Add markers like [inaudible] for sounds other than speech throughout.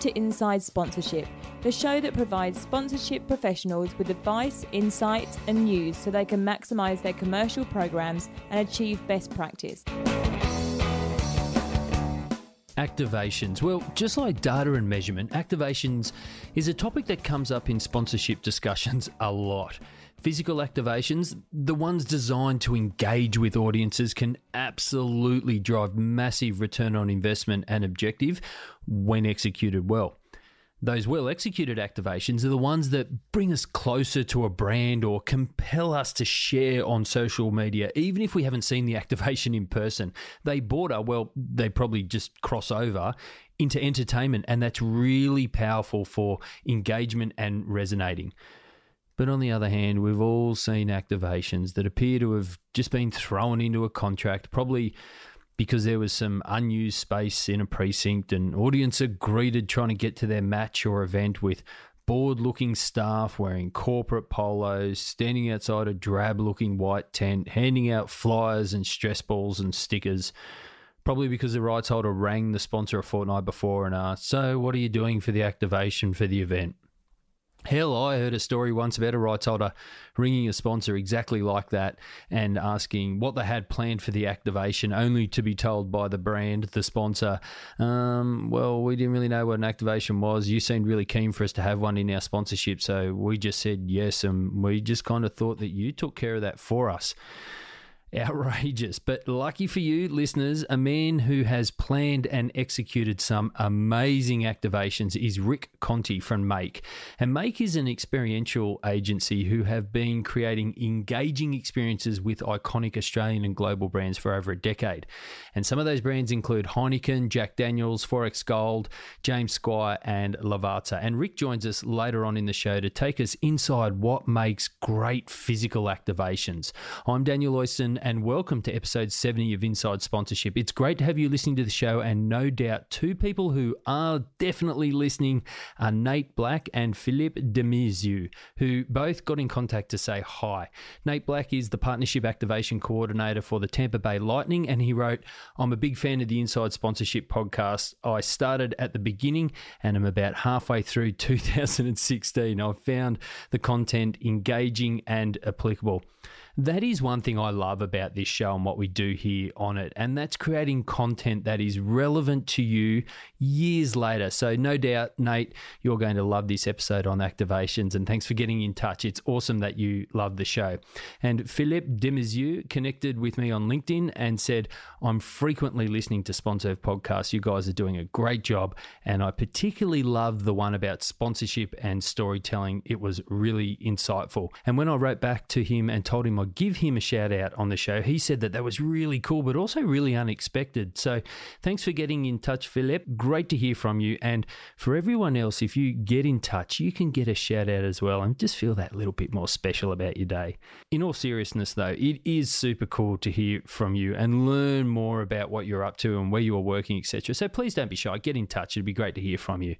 to Inside Sponsorship, the show that provides sponsorship professionals with advice, insights, and news so they can maximise their commercial programs and achieve best practice. Activations. Well, just like data and measurement, activations is a topic that comes up in sponsorship discussions [laughs] a lot. Physical activations, the ones designed to engage with audiences, can absolutely drive massive return on investment and objective when executed well. Those well executed activations are the ones that bring us closer to a brand or compel us to share on social media, even if we haven't seen the [laughs] activation in person. They border, well, they probably just cross over into entertainment, and that's really powerful for engagement and resonating. But on the other hand, we've all seen activations that appear to have just been thrown into a contract, probably because there was some unused space in a precinct and audience are greeted trying to get to their match or event with bored looking staff wearing corporate polos, standing outside a drab looking white tent, handing out flyers and stress balls and stickers. Probably because the rights holder rang the sponsor a fortnight before and asked, So, what are you doing for the activation for the event? Hell, I heard a story once about a rights holder ringing a sponsor exactly like that and asking what they had planned for the activation, only to be told by the brand, the sponsor, um, well, we didn't really know what an activation was. You seemed really keen for us to have one in our sponsorship, so we just said yes, and we just kind of thought that you took care of that for us. Outrageous. [laughs] But lucky for you, listeners, a man who has planned and executed some amazing activations is Rick Conti from Make. And Make is an experiential agency who have been creating engaging experiences with iconic Australian and global brands for over a decade. And some of those brands include Heineken, Jack Daniels, XXXX Gold, James Squire, and Lavazza. And Rick joins us later on in the show to take us inside what makes great physical activations. I'm Daniel Oyston and welcome to episode 70 of Inside Sponsorship. It's great to have you listening to the show, and no doubt two people who are definitely listening are Nate Black and Philippe Demizieux, who both got in contact to say hi. Nate Black is the Partnership Activation Coordinator for the Tampa Bay Lightning, and he wrote, I'm a big fan of the Inside Sponsorship podcast. I started at the beginning and I'm about halfway through [laughs] 2016. I've found the content engaging and applicable. That is one thing I love about this show and what we do here on it, and that's creating content that is relevant to you years later. So, no doubt, Nate, you're going to love this episode on activations, and thanks for getting in touch. It's awesome that you love the show. And Philippe Demizieux connected with me on LinkedIn and said, I'm frequently listening to Sponsor podcasts. You guys are doing a great job, and I particularly love the one about sponsorship and storytelling. It was really insightful. And when I wrote back to him and told him I'd give him a shout out on the show. He said that that was really cool, but also really unexpected. So thanks for getting in touch, Philip. Great to hear from you. And for everyone else, if you get in touch, you can get a shout out as well and just feel that little bit more special about your day. In all seriousness, though, it is super cool to hear from you and learn more about what you're up to and where you are working, etc. So please don't be shy. Get in touch. It'd be great to hear from you.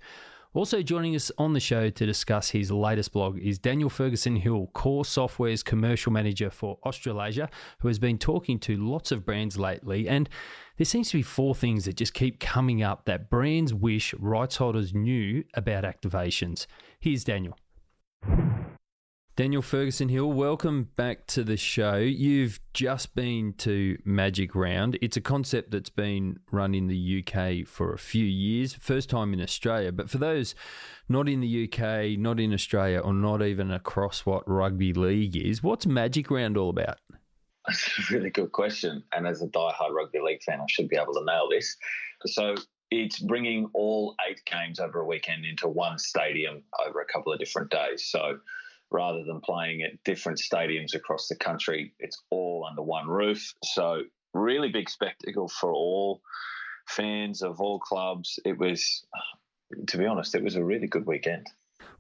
Also joining us on the show to discuss his latest blog is Daniel Ferguson Hill, Kore Software's commercial manager for Australasia, who has been talking to lots of brands lately. And there seems to be four things that just keep coming up that brands wish rights holders knew about activations. Here's Daniel. Daniel Ferguson Hill, welcome back to the show. You've just been to Magic Round. It's a concept that's been run in the UK for a few years, first time in Australia. But for those not in the UK, not in Australia, or not even across what rugby league is, what's Magic Round all about? [laughs] That's a really good question. And as a die-hard rugby league fan, I should be able to nail this. So it's bringing all eight games over a weekend into one stadium over a couple of different days. So rather than playing at different stadiums across the country. It's all under one roof. So, really big spectacle for all fans of all clubs. It was, to be honest, it was a really good weekend.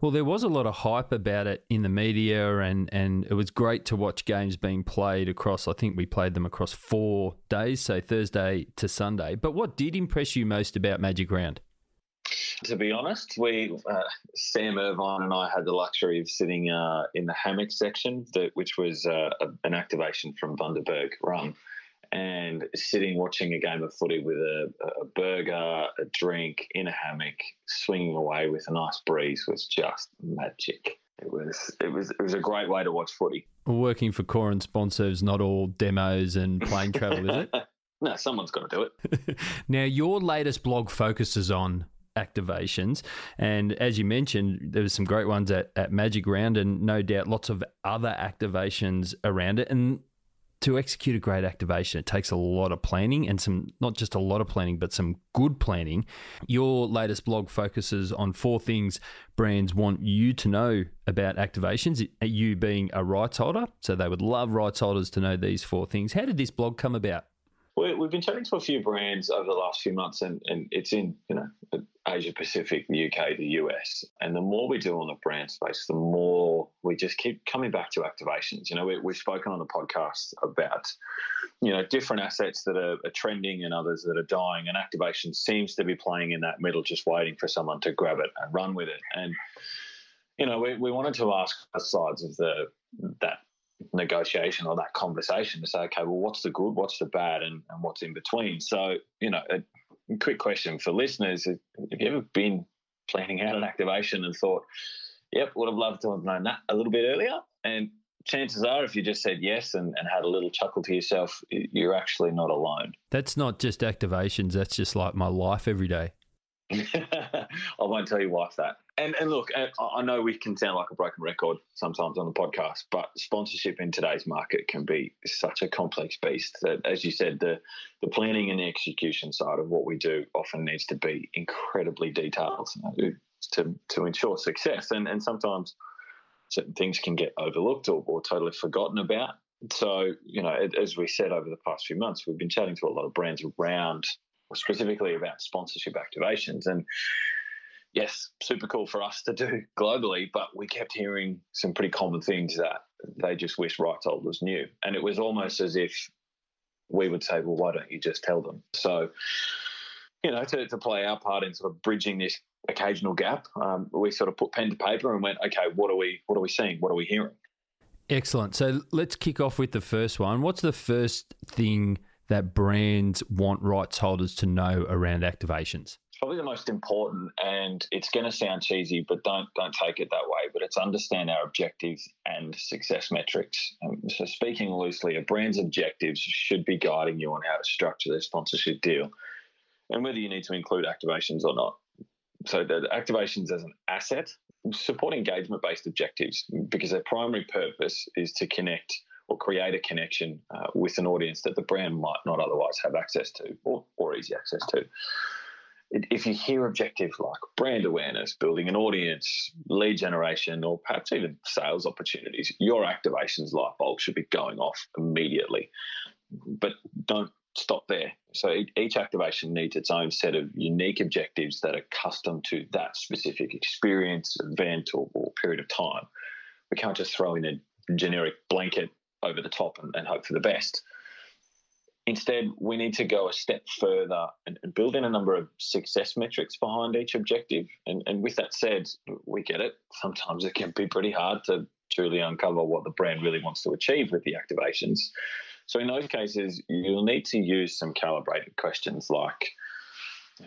Well, there was a lot of hype about it in the media, and, and it was great to watch games being played across. I think we played them across four days, so Thursday to Sunday. But what did impress you most about Magic Round? To be honest, we uh, Sam Irvine and I had the luxury of sitting uh, in the hammock section, that, which was uh, a, an activation from Bundaberg Rum, and sitting watching a game of footy with a, a burger, a drink in a hammock, swinging away with a nice breeze was just magic. It was it was it was a great way to watch footy. Working for Kore and sponsors, not all demos and plane travel, is it? [laughs] no, someone's got to do it. [laughs] now, your latest blog focuses on activations. And as you mentioned, there was some great ones at, at Magic Round and no doubt lots of other activations around it. And to execute a great activation, it takes a lot of planning and some, not just a lot of planning, but some good planning. Your latest blog focuses on four things brands want you to know about activations, you being a rights holder. So they would love rights holders to know these four things. How did this blog come about? We've been chatting to a few brands over the last few months, and, and it's in you know Asia Pacific, the UK, the US. And the more we do on the brand space, the more we just keep coming back to activations. You know, we, have spoken on the podcast about you know different assets that are, are trending and others that are dying, and activation seems to be playing in that middle, just waiting for someone to grab it and run with it. And you know, we, we wanted to ask sides of the that negotiation or that conversation to say, okay, well, what's the good, what's the bad, and, and what's in between. So, you know, a quick question for listeners: Have you ever been planning out an activation and thought, "Yep, would have loved to have known that a little bit earlier"? And chances are, if you just said yes and, and had a little chuckle to yourself, you're actually not alone. That's not just activations. That's just like my life every day. I won't tell your wife that. And and look, I know we can sound like a broken record sometimes on the podcast, but sponsorship in today's market can be such a complex beast that, as you said, the the planning and the execution side of what we do often needs to be incredibly detailed to to ensure success. And and sometimes certain things can get overlooked or, or totally forgotten about. So, you know, as we said over the past few months, we've been chatting to a lot of brands around specifically about sponsorship activations. And yes, super cool for us to do globally, but we kept hearing some pretty common things that they just wish rights holders knew. And it was almost as if we would say, well, why don't you just tell them? So, you know, to, to play our part in sort of bridging this occasional gap, um, we sort of put pen to paper and went, okay, what are we, what are we seeing? What are we hearing? Excellent. So let's kick off with the first one. What's the first thing that brands want rights holders to know around activations? Probably the most important, and it's going to sound cheesy, but don't don't take it that way. But it's understand our objectives and success metrics. Um, so, speaking loosely, a brand's objectives should be guiding you on how to structure their sponsorship deal, and whether you need to include activations or not. So, the activations as an asset support engagement based objectives because their primary purpose is to connect or create a connection uh, with an audience that the brand might not otherwise have access to or, or easy access to. If you hear objectives like brand awareness, building an audience, lead generation, or perhaps even sales opportunities, your activations light bulb should be going off immediately. But don't stop there. So each activation needs its own set of unique objectives that are custom to that specific experience, event, or, or period of time. We can't just throw in a generic blanket over the top and, and hope for the best. Instead, we need to go a step further and, and, build in a number of success metrics behind each objective. And, and with that said, we get it. Sometimes it can be pretty hard to truly uncover what the brand really wants to achieve with the activations. So, in those cases, you'll need to use some calibrated questions like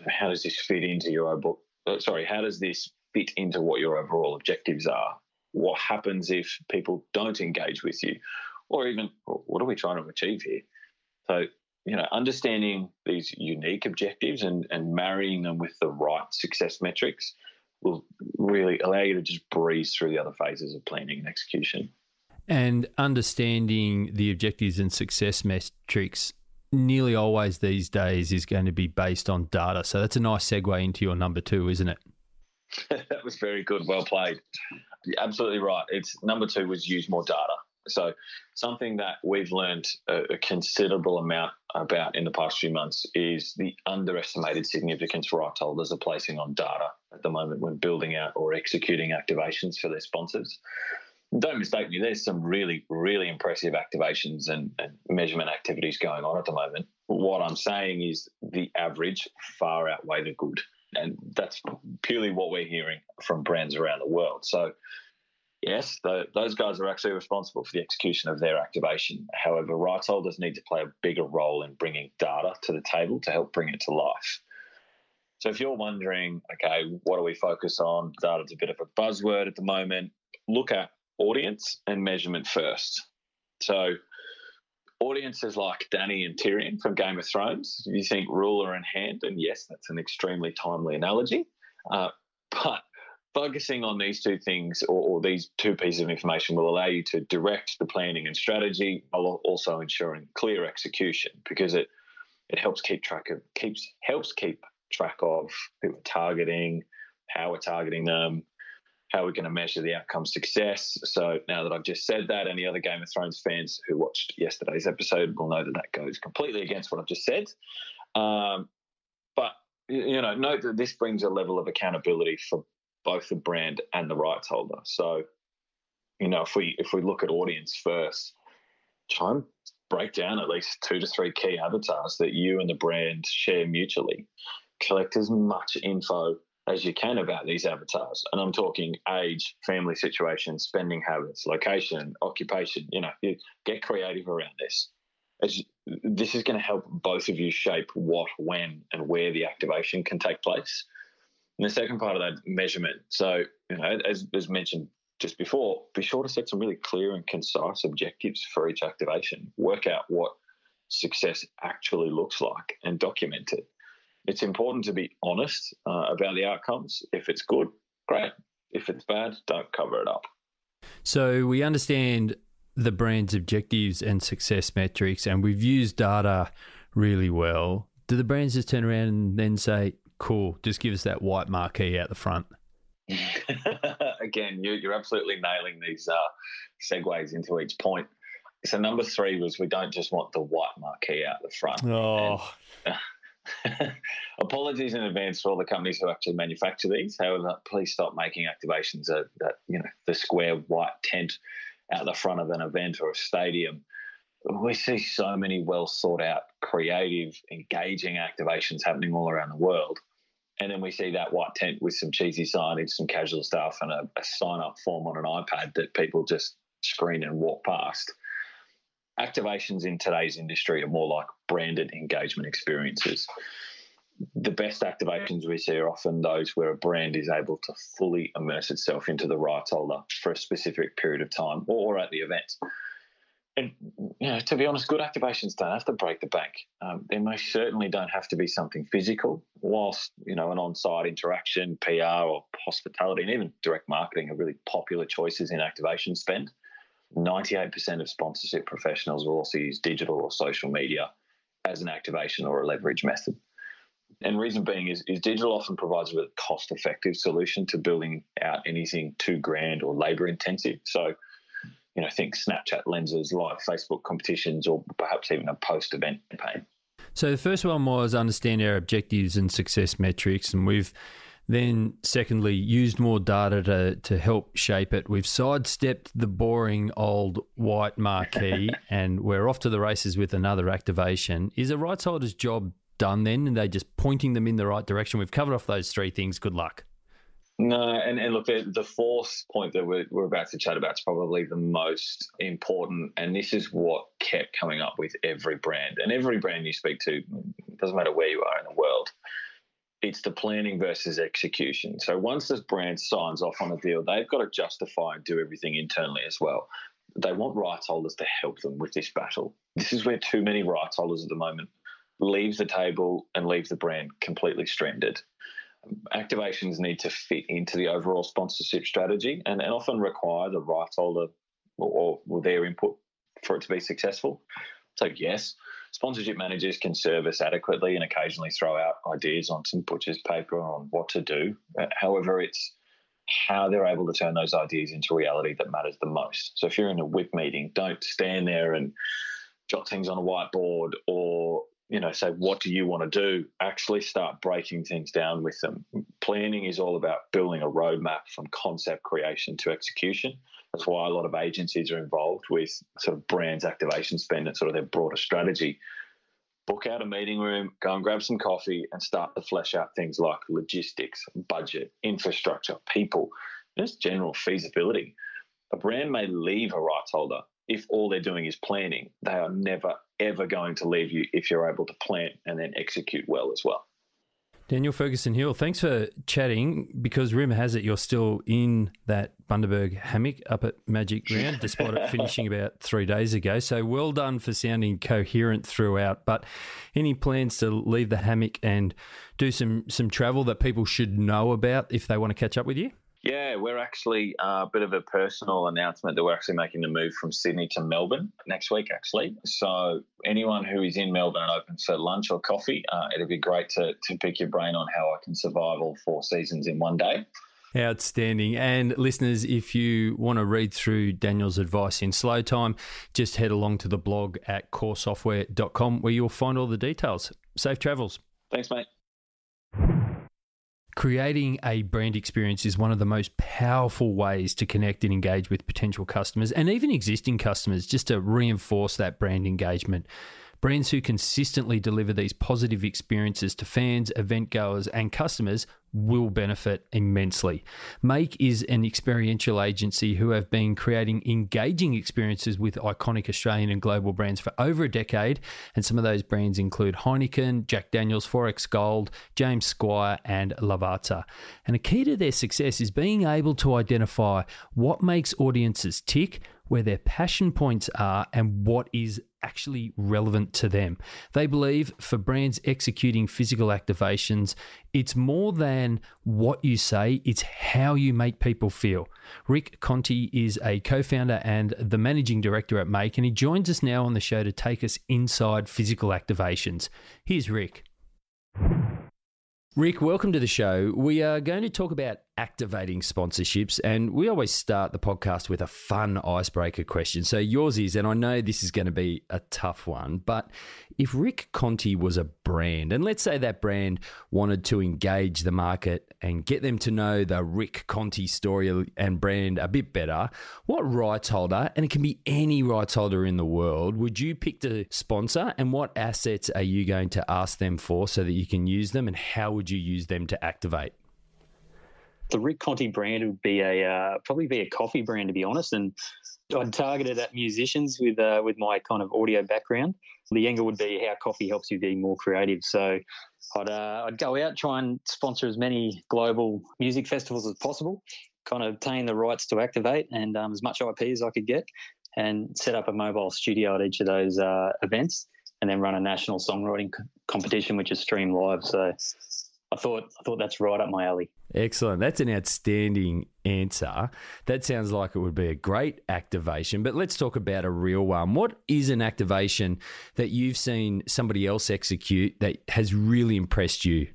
how does this fit into your overall, uh, sorry, how does this fit into what your overall objectives are? What happens if people don't engage with you? Or even what are we trying to achieve here? So, you know, understanding these unique objectives and, and marrying them with the right success metrics will really allow you to just breeze through the other phases of planning and execution. And understanding the objectives and success metrics nearly always these days is going to be based on data. So that's a nice segue into your number two, isn't it? [laughs] that was very good. Well played. Absolutely right. It's number two was use more data. So, something that we've learned a, a, considerable amount about in the past few months is the underestimated significance rights holders are placing on data at the moment when building out or executing activations for their sponsors. Don't mistake me, there's some really, really impressive activations and, and measurement activities going on at the moment. What I'm saying is the average far outweigh the good. And that's purely what we're hearing from brands around the world. So, Yes, the, those guys are actually responsible for the execution of their activation. However, rights holders need to play a bigger role in bringing data to the table to help bring it to life. So if you're wondering, okay, what do we focus on? Data's a bit of a buzzword at the moment. Look at audience and measurement first. So audiences like Dany and Tyrion from Game of Thrones, you think ruler in hand, and yes, that's an extremely timely analogy. Uh, but focusing on these two things or, or, these two pieces of information will allow you to direct the planning and strategy while also ensuring clear execution because it it helps keep track of keeps helps keep track of who we're targeting, how we're targeting them, how we're going to measure the outcome success. So now that I've just said that, any other Game of Thrones fans who watched yesterday's episode will know that that goes completely against what I've just said. Um, but you know, note that this brings a level of accountability for both the brand and the rights holder. So, you know, if we if we look at audience first, try and break down at least two to three key avatars that you and the brand share mutually. Collect as much info as you can about these avatars. And I'm talking age, family situation, spending habits, location, occupation. You know, you get creative around this. As you, this is going to help both of you shape what, when, and where the activation can take place. And the second part of that measurement. So, you know, as, as mentioned just before, be sure to set some really clear and concise objectives for each activation. Work out what success actually looks like and document it it's important to be honest uh, about the outcomes. If it's good, great. If it's bad, don't cover it up. So we understand the brand's objectives and success metrics, and we've used data really well. Do the brands just turn around and then say, cool, just give us that white marquee out the front? [laughs] Again, you, are absolutely nailing these uh, segues into each point. So number three was we don't just want the white marquee out the front. Oh. And, [laughs] Apologies in advance for all the companies who actually manufacture these. However, please stop making activations at that you know the square white tent out the front of an event or a stadium. We see so many well thought out, creative, engaging activations happening all around the world. And then we see that white tent with some cheesy signage, some casual stuff, and a, a sign up form on an iPad that people just screen and walk past activations in today's industry are more like branded engagement experiences. The best activations we see are often those where a brand is able to fully immerse itself into the rights holder for a specific period of time or at the event. And you know, to be honest, good activations don't have to break the bank. Um, they most certainly don't have to be something physical. Whilst you know, an on-site interaction, PR, or hospitality, and even direct marketing are really popular choices in activation spend 98% of sponsorship professionals will also use digital or social media as an activation or a leverage method. And reason being is, is digital often provides a really cost effective solution to building out anything too grand or labor intensive. So, you know, think Snapchat lenses, live Facebook competitions, or perhaps even a post event campaign. So the first one was understand our objectives and success metrics, and we've then, secondly, used more data to, to help shape it. We've sidestepped the boring old white marquee [laughs] and we're off to the races with another activation. Is a rights holder's job done then? And they just pointing them in the right direction? We've covered off those three things. Good luck. No, and, and look, the, the fourth point that we're, we're about to chat about is probably the most important. And this is what kept coming up with every brand. And every brand you speak to, doesn't matter where you are in the world, it's the planning versus execution. So once this brand signs off on a deal, they've got to justify and do everything internally as well. They want rights holders to help them with this battle. This is where too many rights holders at the moment leave the table and leave the brand completely stranded. Activations need to fit into the overall sponsorship strategy and, and often require the rights holder or, or their input for it to be successful. So, yes, sponsorship managers can service adequately and occasionally throw out ideas on some butcher's paper on what to do. Uh, however, it's how they're able to turn those ideas into reality that matters the most. So if you're in a WIP meeting, don't stand there and jot things on a whiteboard or you know say what do you want to do actually start breaking things down with them planning is all about building a roadmap from concept creation to execution that's why a lot of agencies are involved with sort of brands activation spend and sort of their broader strategy. Book out a meeting room, go and grab some coffee, and start to flesh out things like logistics, budget, infrastructure, people, just general feasibility. A brand may leave a rights holder if all they're doing is planning. They are never, ever going to leave you if you're able to plan and then execute well as well. Daniel Ferguson Hill, thanks for chatting. Because rumour has it you're still in that Bundaberg hammock up at Magic Round, despite it [laughs] finishing about three days ago. So well done for sounding coherent throughout. But any plans to leave the hammock and do some some travel that people should know about if they want to catch up with you? Yeah, we're actually uh, a bit of a personal announcement that we're actually making the move from Sydney to Melbourne next week, actually. So, anyone who is in Melbourne and open for lunch or coffee, uh, it'd be great to, to pick your brain on how I can survive all four seasons in one day. Outstanding. And listeners, if you want to read through Daniel's advice in slow time, just head along to the blog at koresoftware.com where you'll find all the details. Safe travels. Thanks, mate. Creating a brand experience is one of the most powerful ways to connect and engage with potential customers and even existing customers just to reinforce that brand engagement. Brands who consistently deliver these positive experiences to fans, event goers, and customers will benefit immensely. Make is an experiential agency who have been creating engaging experiences with iconic Australian and global brands for over a decade. And some of those brands include Heineken, Jack Daniels, XXXX Gold, James Squire, and Lavazza. And a key to their success is being able to identify what makes audiences tick where their passion points are and what is actually relevant to them. They believe for brands executing physical activations, it's more than what you say, it's how you make people feel. Rick Conti is a co founder and the managing director at Make, and he joins us now on the show to take us inside physical activations. Here's Rick. Rick, welcome to the show. We are going to talk about activating sponsorships, and we always start the podcast with a fun icebreaker question. So, yours is, and I know this is going to be a tough one, but if Rick Conti was a brand, and let's say that brand wanted to engage the market and get them to know the Rick Conti story and brand a bit better, what rights holder, and it can be any rights holder in the world, would you pick to sponsor, and what assets are you going to ask them for so that you can use them, and how would you use them to activate? the Rick Conti brand would be a uh, probably be a coffee brand to be honest, and I'd target it at musicians with uh, with my kind of audio background. The angle would be how coffee helps you be more creative. So I'd uh, I'd go out try and sponsor as many global music festivals as possible, kind of obtain the rights to activate and um, as much IP as I could get, and set up a mobile studio at each of those uh, events, and then run a national songwriting competition which is streamed live. So I thought I thought that's right up my alley. Excellent. That's an outstanding answer. That sounds like it would be a great activation. But let's talk about a real one. What is an activation that you've seen somebody else execute that has really impressed you?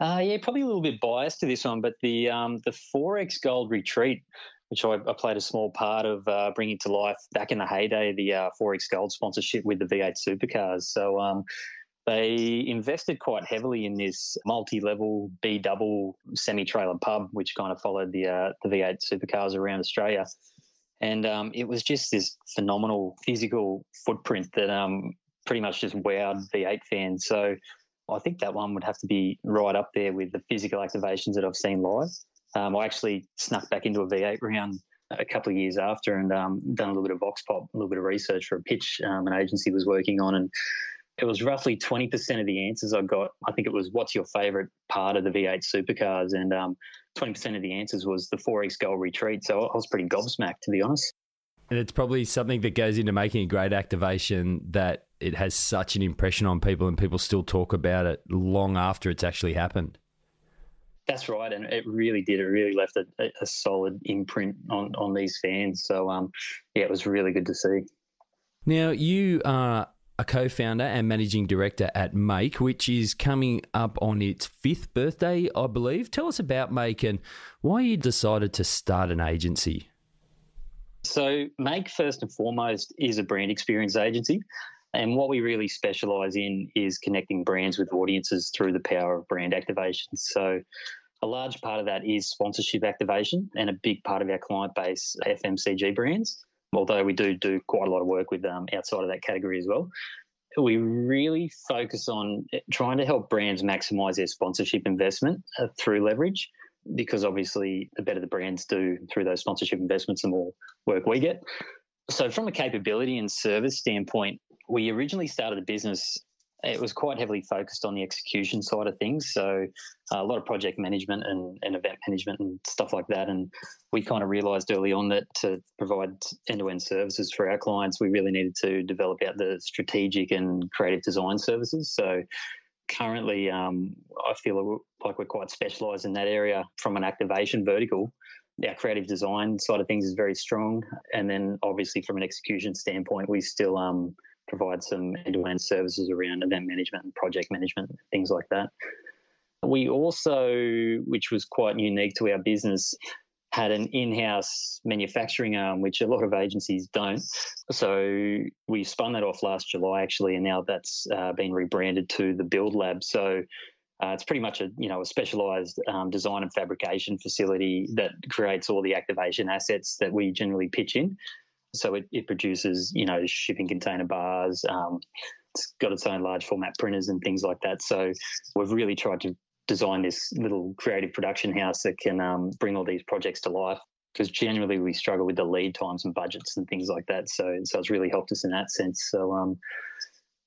Uh, yeah, probably a little bit biased to this one, but the um, the XXXX Gold Retreat, which I, I played a small part of uh, bringing to life back in the heyday, the uh, XXXX Gold sponsorship with the V8 supercars. So um, they invested quite heavily in this multi-level B double semi-trailer pub, which kind of followed the uh, the V8 supercars around Australia, and um, it was just this phenomenal physical footprint that um, pretty much just wowed V8 fans. So I think that one would have to be right up there with the physical activations that I've seen live. Um, I actually snuck back into a V8 round a couple of years after and um, done a little bit of vox pop, a little bit of research for a pitch um, an agency was working on, and it was roughly 20% of the answers I got. I think it was, what's your favorite part of the V8 supercars? And um, 20% of the answers was the 4X Gold Retreat. So I was pretty gobsmacked, to be honest. And it's probably something that goes into making a great activation that it has such an impression on people and people still talk about it long after it's actually happened. That's right, and it really did. It really left a, a solid imprint on, on these fans. So, um, yeah, it was really good to see. Now, you are a co founder and managing director at Make, which is coming up on its fifth birthday, I believe. Tell us about Make and why you decided to start an agency. So, Make, first and foremost, is a brand experience agency. And what we really specialize in is connecting brands with audiences through the power of brand activation. So, a large part of that is sponsorship activation, and a big part of our client base, FMCG brands although we do do quite a lot of work with um, outside of that category as well. We really focus on trying to help brands maximize their sponsorship investment uh, through leverage. because obviously the better the brands do through those sponsorship investments, the more work we get. So, from a capability and service standpoint, we originally started the business it was quite heavily focused on the execution side of things. So uh, a lot of project management and, and, event management and stuff like that. And we kind of realized early on that to provide end to end services for our clients, we really needed to develop out the strategic and creative design services. So currently, um, I feel like we're quite specialized in that area from an activation vertical. Our creative design side of things is very strong. And then obviously, from an execution standpoint, we still um, provide some end-to-end services around event management and project management, things like that. We also, which was quite unique to our business, had an in-house manufacturing arm, which a lot of agencies don't. So we spun that off last July, actually, and now that's uh, been rebranded to the Build Lab. So uh, it's pretty much a you know a specialized um, design and fabrication facility that creates all the activation assets that we generally pitch in. So it, it produces, you know, shipping container bars. Um, it's got its own large format printers and things like that. So we've really tried to design this little creative production house that can um, bring all these projects to life. Because generally we struggle with the lead times and budgets and things like that. So so it's really helped us in that sense. So um,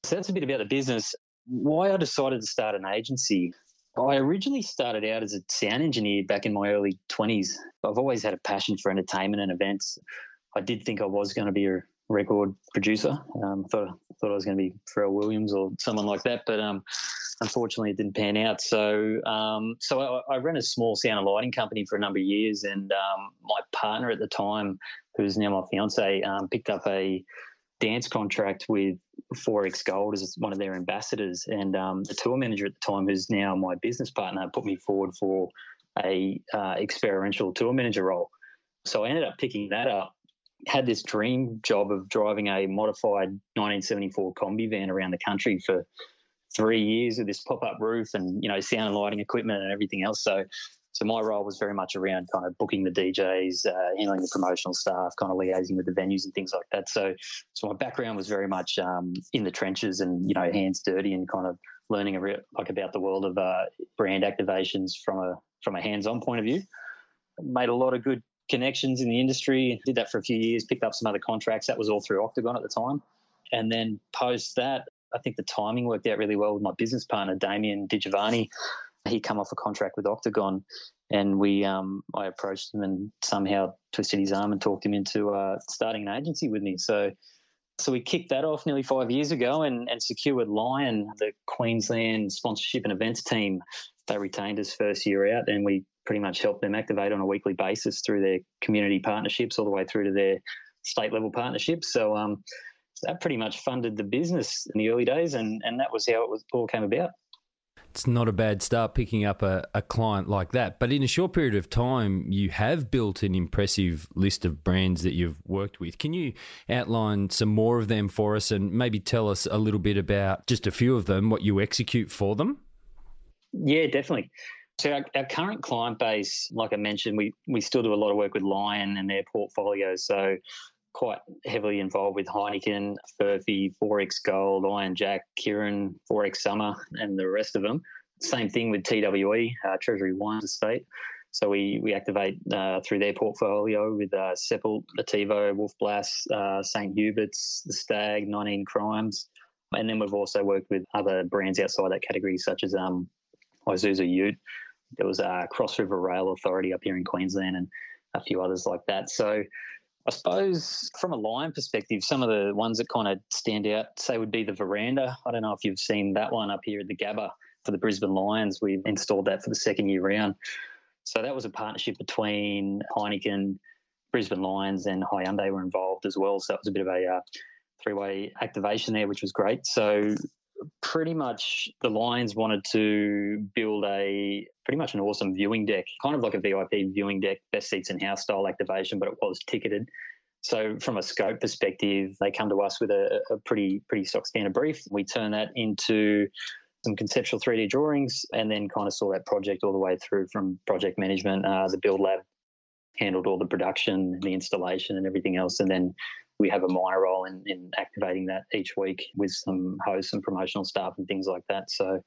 so that's a bit about the business. Why I decided to start an agency. I originally started out as a sound engineer back in my early 20s. I've always had a passion for entertainment and events. I did think I was going to be a record producer. Um, thought thought I was going to be Pharrell Williams or someone like that, but um, unfortunately, it didn't pan out. So um, so I, I, ran a small sound and lighting company for a number of years, and um, my partner at the time, who's now my fiance, um, picked up a dance contract with XXXX Gold as one of their ambassadors, and um, the tour manager at the time, who's now my business partner, put me forward for a uh, experiential tour manager role. So I ended up picking that up had this dream job of driving a modified 1974 Kombi van around the country for three years with this pop-up roof and you know sound and lighting equipment and everything else. So, so my role was very much around kind of booking the DJs, uh, handling the promotional staff, kind of liaising with the venues and things like that. So, so my background was very much um, in the trenches and you know hands dirty and kind of learning a re- like about the world of uh, brand activations from a from a hands-on point of view. Made a lot of good connections in the industry. Did that for a few years, picked up some other contracts. That was all through Octagon at the time. And then post that, I think the timing worked out really well with my business partner, Damien DiGiovanni. He come off a contract with Octagon, and we um, I approached him and somehow twisted his arm and talked him into uh, starting an agency with me. So so we kicked that off nearly five years ago and, and secured Lion, the Queensland sponsorship and events team. They retained us first year out, and we pretty much help them activate on a weekly basis through their community partnerships all the way through to their state level partnerships. So um, that pretty much funded the business in the early days, and, and that was how it was all came about. It's not a bad start picking up a, a client like that. But in a short period of time, you have built an impressive list of brands that you've worked with. Can you outline some more of them for us and maybe tell us a little bit about just a few of them, what you execute for them? Yeah, definitely. So our, our, current client base, like I mentioned, we we still do a lot of work with Lion and their portfolio. So quite heavily involved with Heineken, Furphy, XXXX Gold, Iron Jack, Kirin, XXXX Summer, and the rest of them. Same thing with TWE, uh, Treasury Wines Estate. So we we activate uh, through their portfolio with uh, Seppelt, Nativo, Wolf Blass, uh, St Hubert's, The Stag, 19 Crimes. And then we've also worked with other brands outside that category, such as um, Isuzu Ute, there was a Cross River Rail Authority up here in Queensland and a few others like that. So I suppose from a Lion perspective, some of the ones that kind of stand out, say, would be the veranda. I don't know if you've seen that one up here at the Gabba for the Brisbane Lions. We installed that for the second year round. So that was a partnership between Heineken, Brisbane Lions, and Hyundai were involved as well. So that was a bit of a uh, three-way activation there, which was great. So pretty much the Lions wanted to build a pretty much an awesome viewing deck, kind of like a VIP viewing deck, best seats in house style activation, but it was ticketed. So from a scope perspective, they come to us with a, a pretty pretty stock standard brief. We turn that into some conceptual 3D drawings, and then kind of saw that project all the way through from project management. Uh, the build lab handled all the production, the installation, and everything else, and then we have a minor role in, in activating that each week with some hosts and promotional staff and things like that. So,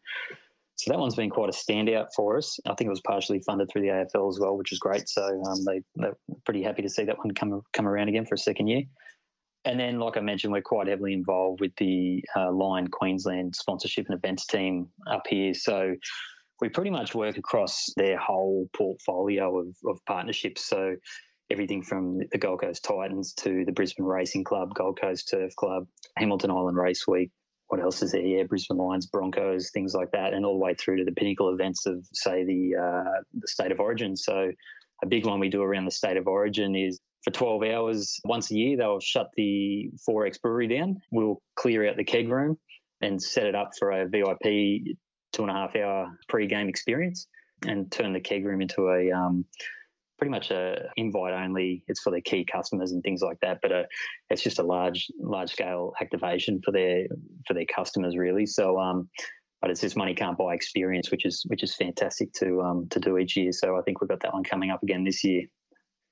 So that one's been quite a standout for us. I think it was partially funded through the AFL as well, which is great. So um, they, they're pretty happy to see that one come come around again for a second year. And then, like I mentioned, we're quite heavily involved with the uh, Lion Queensland sponsorship and events team up here. So we pretty much work across their whole portfolio of, of partnerships. So everything from the Gold Coast Titans to the Brisbane Racing Club, Gold Coast Turf Club, Hamilton Island Race Week. What else is there? Yeah, Brisbane Lions, Broncos, things like that, and all the way through to the pinnacle events of, say, the uh, the State of Origin. So, a big one we do around the State of Origin is for 12 hours once a year. They'll shut the 4X brewery down. We'll clear out the keg room and set it up for a VIP two and a half hour pre-game experience and turn the keg room into a um, pretty much a invite only. It's for their key customers and things like that. But uh, it's just a large large scale activation for their for their customers really. So um, but it's this money can't buy experience, which is which is fantastic to um, to do each year. So I think we've got that one coming up again this year.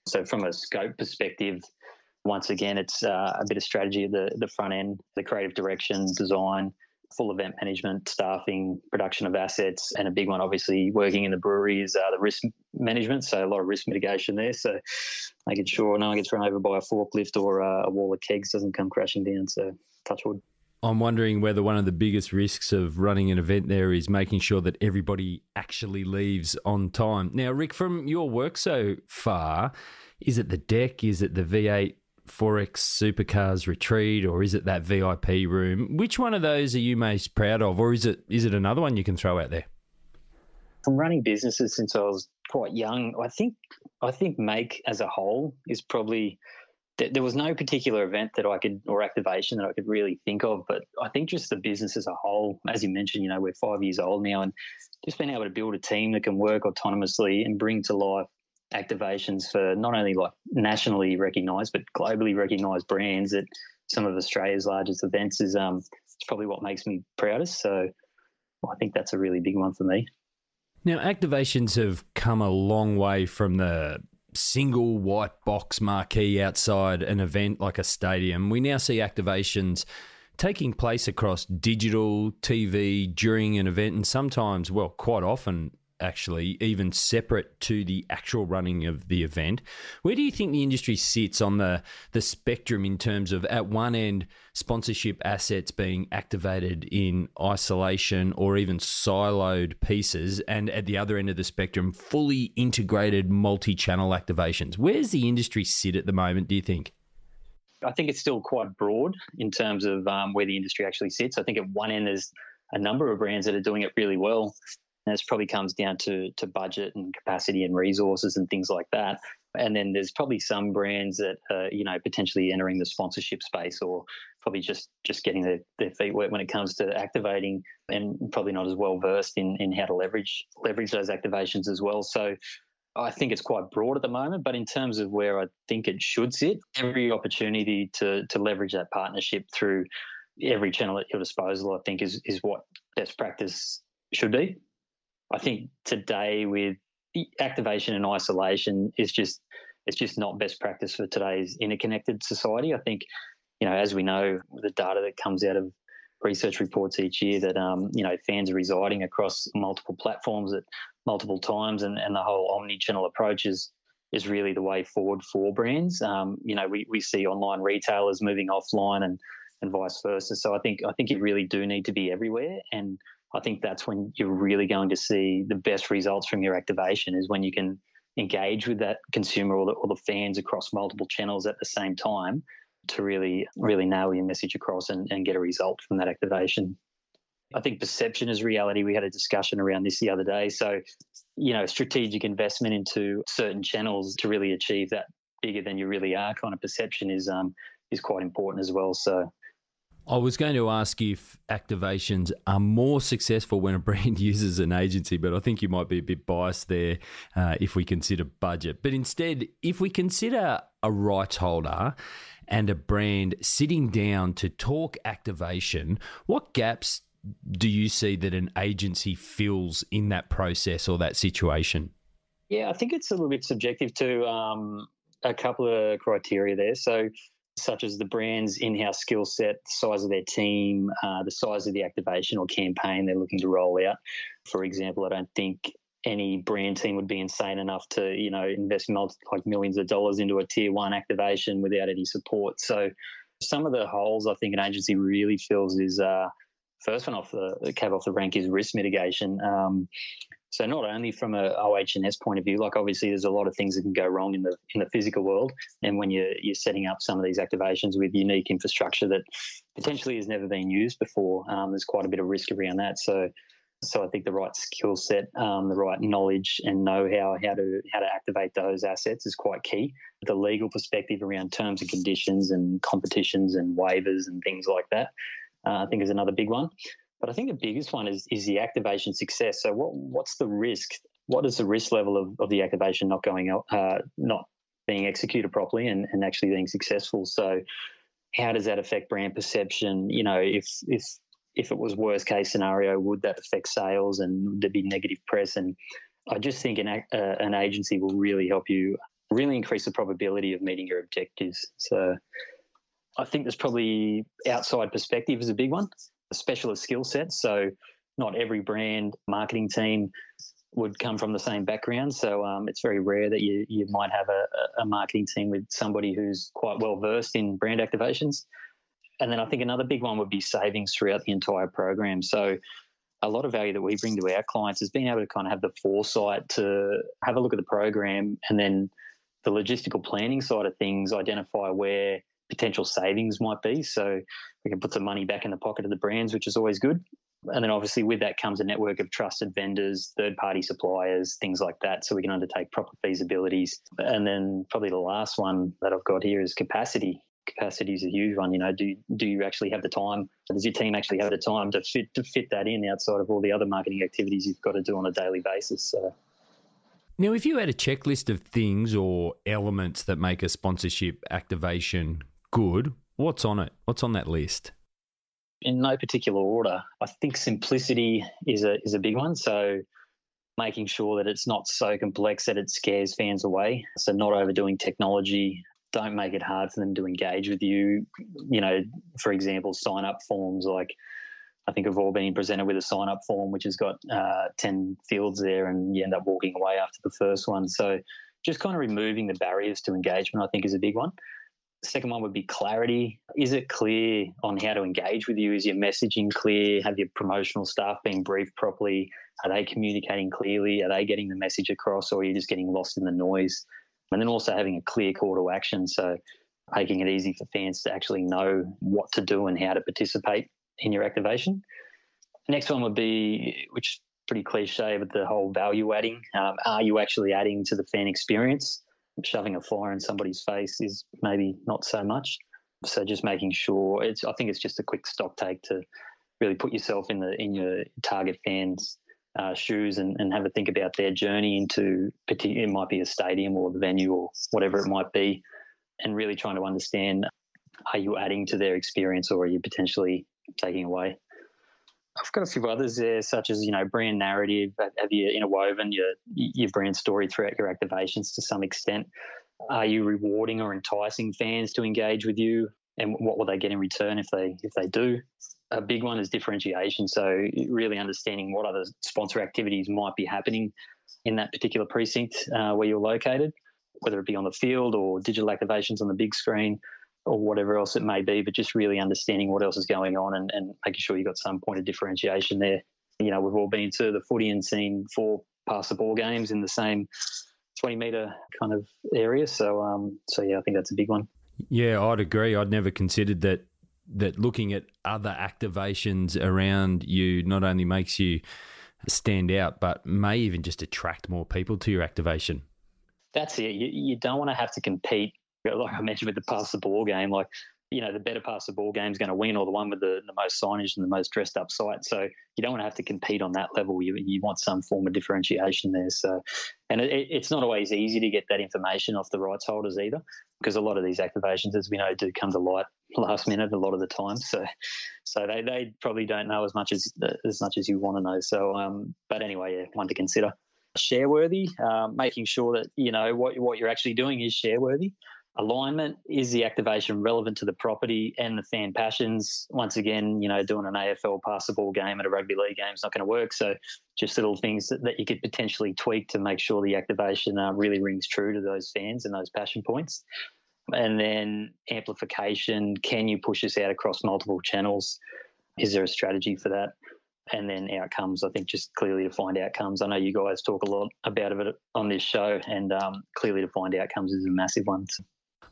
So from a scope perspective, once again, it's uh, a bit of strategy at the the front end, the creative direction, design, full event management, staffing, production of assets, and a big one, obviously, working in the brewery is uh, the risk management. So a lot of risk mitigation there. So making sure no one gets run over by a forklift or uh, a wall of kegs doesn't come crashing down. So touch wood. I'm wondering whether one of the biggest risks of running an event there is making sure that everybody actually leaves on time. Now, Rick, from your work so far, is it the deck? Is it the V8 4X Supercars retreat or is it that VIP room? Which one of those are you most proud of, or is it is it another one you can throw out there? From running businesses since I was quite young, I think I think Make as a whole is probably there was no particular event that I could or activation that I could really think of, but I think just the business as a whole, as you mentioned, you know, we're five years old now, and just being able to build a team that can work autonomously and bring to life activations for not only like nationally recognised but globally recognised brands at some of Australia's largest events is um it's probably what makes me proudest. So I think that's a really big one for me. Now activations have come a long way from the single white box marquee outside an event like a stadium. We now see activations taking place across digital, TV, during an event, and sometimes, well, quite often actually, even separate to the actual running of the event. Where do you think the industry sits on the, the spectrum in terms of, at one end, sponsorship assets being activated in isolation or even siloed pieces, and at the other end of the spectrum, fully integrated multi channel activations? Where's the industry sit at the moment, do you think? I think it's still quite broad in terms of um, where the industry actually sits. I think at one end, there's a number of brands that are doing it really well. And this probably comes down to to budget and capacity and resources and things like that. And then there's probably some brands that are, you know, potentially entering the sponsorship space or probably just just getting their, their feet wet when it comes to activating and probably not as well versed in, in how to leverage leverage those activations as well. So I think it's quite broad at the moment, but in terms of where I think it should sit, every opportunity to to leverage that partnership through every channel at your disposal, I think is is what best practice should be. I think today with activation and isolation is just it's just not best practice for today's interconnected society. I think you know as we know the data that comes out of research reports each year that um, you know fans are residing across multiple platforms at multiple times, and, and the whole omni-channel approach is is really the way forward for brands. Um, you know, we, we see online retailers moving offline and and vice versa. So I think I think you really do need to be everywhere, and I think that's when you're really going to see the best results from your activation is when you can engage with that consumer or the, or the fans across multiple channels at the same time to really, really nail your message across and, and get a result from that activation. I think perception is reality. We had a discussion around this the other day. So, you know, strategic investment into certain channels to really achieve that bigger than you really are kind of perception is um, is quite important as well. So I was going to ask if activations are more successful when a brand [laughs] uses an agency, but I think you might be a bit biased there uh, if we consider budget. But instead, if we consider a rights holder and a brand sitting down to talk activation, what gaps do you see that an agency fills in that process or that situation? Yeah, I think it's a little bit subjective to um, a couple of criteria there. So such as the brand's in-house skill set, the size of their team, uh, the size of the activation or campaign they're looking to roll out. For example, I don't think any brand team would be insane enough to, you know, invest multi, like millions of dollars into a tier one activation without any support. So some of the holes I think an agency really feels is uh, first one off the cab off the rank is risk mitigation. Um, so not only from a OH&S point of view, like obviously there's a lot of things that can go wrong in the in the physical world, and when you're you're setting up some of these activations with unique infrastructure that potentially has never been used before, um, there's quite a bit of risk around that. So so I think the right skill set, um, the right knowledge and know-how how to how to activate those assets is quite key. The legal perspective around terms and conditions and competitions and waivers and things like that, uh, I think is another big one. But I think the biggest one is is the activation success. So what what's the risk? What is the risk level of, of the activation not going uh, not being executed properly and, and actually being successful? So how does that affect brand perception? You know, if if if it was worst case scenario, would that affect sales and would there be negative press? And I just think an uh, an agency will really help you really increase the probability of meeting your objectives. So I think there's probably outside perspective is a big one specialist skill sets. So not every brand marketing team would come from the same background. So um, it's very rare that you you might have a, a marketing team with somebody who's quite well versed in brand activations. And then I think another big one would be savings throughout the entire program. So a lot of value that we bring to our clients is being able to kind of have the foresight to have a look at the program and then the logistical planning side of things, identify where potential savings might be. So we can put some money back in the pocket of the brands, which is always good. And then obviously with that comes a network of trusted vendors, third party suppliers, things like that. So we can undertake proper feasibilities. And then probably the last one that I've got here is capacity. Capacity is a huge one. You know, do do you actually have the time? Does your team actually have the time to fit to fit that in outside of all the other marketing activities you've got to do on a daily basis? So now, if you had a checklist of things or elements that make a sponsorship activation good, what's on it? What's on that list? In no particular order. I think simplicity is a is a big one. So making sure that it's not so complex that it scares fans away. So not overdoing technology. Don't make it hard for them to engage with you. You know, for example, sign up forms like I think we've all been presented with a sign up form which has got uh, 10 fields there and you end up walking away after the first one. So just kind of removing the barriers to engagement, I think, is a big one. Second one would be clarity. Is it clear on how to engage with you? Is your messaging clear? Have your promotional staff been briefed properly? Are they communicating clearly? Are they getting the message across, or are you just getting lost in the noise? And then also having a clear call to action. So making it easy for fans to actually know what to do and how to participate in your activation. The next one would be, which is pretty cliche, but the whole value adding. Um, are you actually adding to the fan experience? Shoving a fire in somebody's face is maybe not so much. So just making sure it's I think it's just a quick stock take to really put yourself in the in your target fans uh, shoes and, and have a think about their journey into it might be a stadium or the venue or whatever it might be and really trying to understand are you adding to their experience or are you potentially taking away I've got a few others there, such as you know brand narrative. Have you interwoven your your brand story throughout your activations to some extent? Are you rewarding or enticing fans to engage with you, and what will they get in return if they if they do? A big one is differentiation. So really understanding what other sponsor activities might be happening in that particular precinct uh, where you're located, whether it be on the field or digital activations on the big screen or whatever else it may be, but just really understanding what else is going on and, and making sure you've got some point of differentiation there. You know, we've all been to the footy and seen four pass the ball games in the same 20 metre kind of area. So, um, so yeah, I think that's a big one. Yeah, I'd agree. I'd never considered that that looking at other activations around you not only makes you stand out, but may even just attract more people to your activation. That's it. You, you don't want to have to compete like I mentioned with the pass the ball game, like you know the better pass the ball game is going to win, or the one with the, the most signage and the most dressed up site. So you don't want to have to compete on that level. You you want some form of differentiation there. So, and it, it's not always easy to get that information off the rights holders either, because a lot of these activations, as we know, do come to light [laughs] last minute a lot of the time. So, so they, they probably don't know as much as as much as you want to know. So, um, but anyway, yeah, one to consider. Shareworthy, um, making sure that you know what what you're actually doing is share worthy alignment is the activation relevant to the property and the fan passions once again you know doing an afl pass the ball game at a rugby league game is not going to work so just little things that, that you could potentially tweak to make sure the activation uh, really rings true to those fans and those passion points and then amplification can you push this out across multiple channels is there a strategy for that and then outcomes. I think just clearly defined outcomes. I know you guys talk a lot about it on this show, and um, clearly defined outcomes is a massive one.